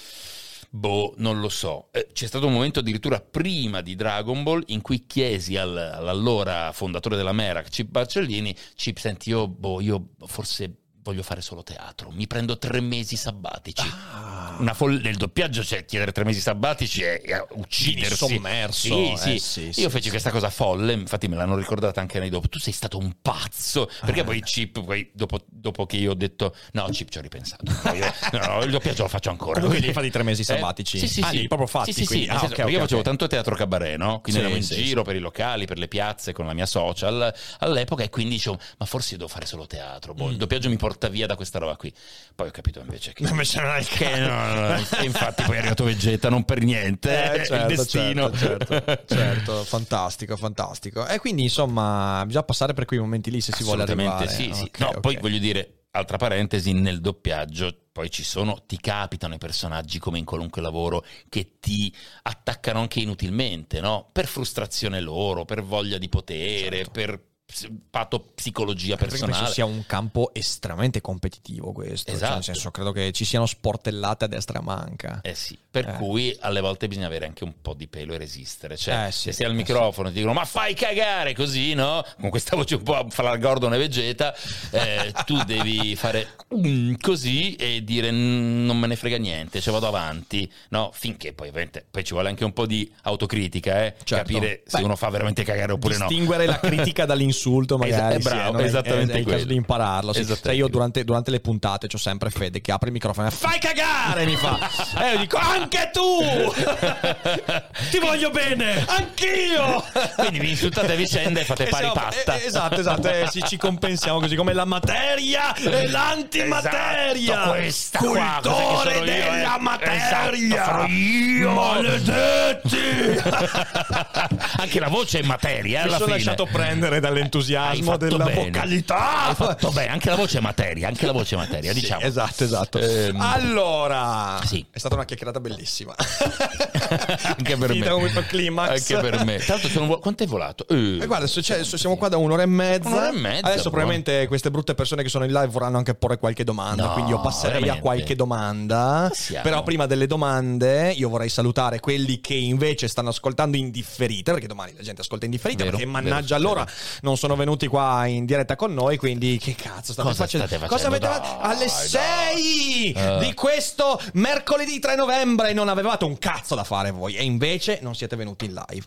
Boh, non lo so. C'è stato un momento addirittura prima di Dragon Ball in cui chiesi al- all'allora fondatore della Merac, Chip Barcellini, Chip, senti, io, boh, io forse voglio fare solo teatro, mi prendo tre mesi sabbatici. Ah. Una folle nel doppiaggio, cioè chiedere tre mesi sabbatici è, è uccidersi. Sommerso, Sì, sì. eh, sì, Io sì, feci sì. questa cosa folle, infatti me l'hanno ricordata anche nei dopo. Tu sei stato un pazzo. Perché Ah. poi Chip, poi dopo, dopo che io ho detto no, Chip ci ho ripensato. No, io- no, no, il doppiaggio lo faccio ancora. Comunque devi fare i tre mesi Eh? sabbatici? Sì, sì, Ah, sì. proprio fatti, Sì, sì, quindi. Ah, senso, ok, perché ok, io facevo ok. tanto teatro cabaret, no? Quindi Sì, andavo in giro per i locali, per le piazze con la mia social all'epoca e quindi dicevo, ma forse devo fare solo teatro. Boh, Il doppiaggio mi porta via da questa roba qui. Poi ho capito invece che... Invece non che no, no, no. E infatti poi è arrivato Vegeta, non per niente. Eh, è certo, il destino. Certo, certo, certo, fantastico, fantastico. E quindi insomma bisogna passare per quei momenti lì se si vuole arrivare. sì, sì. Ok, No, ok. poi voglio dire, altra parentesi, nel doppiaggio poi ci sono, ti capitano i personaggi come in qualunque lavoro che ti attaccano anche inutilmente, no? Per frustrazione loro, per voglia di potere, Certo. per ps- patopsicologia Credo che personale. penso sia un campo estremamente competitivo questo. Cioè, Esatto. nel senso, credo che ci siano sportellate a destra e a manca. Eh sì, per Eh. cui alle volte bisogna avere anche un po' di pelo e resistere. Cioè, Eh sì, se sei al eh microfono e ti dicono ma fai cagare così, no? Con questa voce un po' fra Gordon e Vegeta, eh, tu devi fare "Mm", così e dire "Mm, non me ne frega niente, cioè vado avanti, no? Finché poi ovviamente poi ci vuole anche un po' di autocritica, eh? Certo. capire se Beh, uno fa veramente cagare oppure no. Distinguere la critica dall'insulto, magari. Esa- è sì, bravo, non è- esattamente È, è il caso di impararlo. Sì. Cioè, io durante, durante le puntate c'ho sempre Fede che apre il microfono e fai cagare, mi fa. E io dico anche tu! Ti voglio bene! Anch'io! Quindi vi insultate a vicenda e fate Eh, pari siamo- pasta. eh, esatto, esatto, eh, sì, ci compensiamo così come la materia e l'antimateria. Esatto, questa qua, cos'è che Cultore io, eh? della materia. Esatto, sono io. Maledetti. Anche la voce è materia, eh, Mi sono fine. lasciato prendere Hai dall'entusiasmo fatto della bene. vocalità. Hai fatto bene, anche la voce è materia, anche la voce è materia, Sì, diciamo. esatto, esatto. Ehm, allora, sì. è stata una chiacchierata bellissima. anche per me. questo climax. Anche per me. Tanto sono quanto hai volato? Eh, E guarda, adesso, cioè, siamo qua da un'ora e mezza. Un'ora e mezza, Adesso buono. probabilmente queste brutte persone che sono in live vorranno anche porre qualche domanda. No, quindi io passerei veramente. a qualche domanda. Passiamo. Però prima delle domande, io vorrei salutare quelli che invece stanno ascoltando in differita. Perché domani la gente ascolta in differita. Vero, perché vero, mannaggia vero. allora non sono venuti qua in diretta con noi. Quindi che cazzo state Cosa facendo? state Cosa avete facendo? fatto? Alle Dai, 6 Eh. di questo mercoledì 3 novembre non avevate un cazzo da fare voi. E invece non siete venuti in live.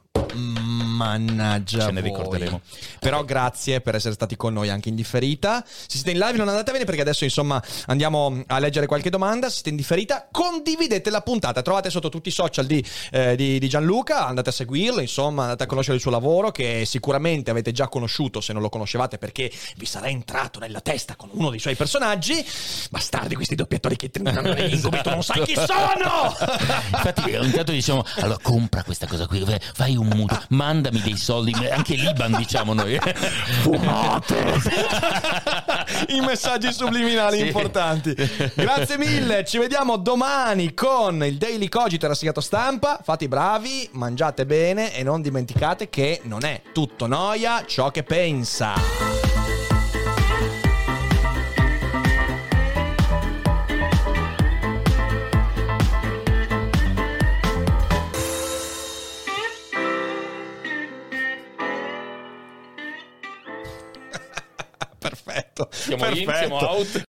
Mannaggia. Ce ne voi. ricorderemo. Però grazie per essere stati con noi anche in differita. Se siete in live non andate bene perché adesso insomma andiamo a leggere qualche domanda. Se siete in differita condividete la puntata. Trovate sotto tutti i social di, eh, di- di Gianluca. Andate a seguirlo, insomma andate a conoscere il suo lavoro che sicuramente avete già conosciuto se non lo conoscevate perché vi sarà entrato nella testa con uno dei suoi personaggi. Bastardi questi doppiatori che incubi, tu non sai chi sono! Infatti, ogni tanto diciamo: allora compra questa cosa qui, fai un mutuo, mandami dei soldi, anche l'Iban, diciamo noi. Fumate! I messaggi subliminali Sì. importanti. Grazie mille, ci vediamo domani con il Daily Cogito rassegnato stampa. Fate i bravi, mangiate bene e non dimenticate che non è tutto noia ciò che pensa. Perfetto. Siamo in, perfetto. siamo out.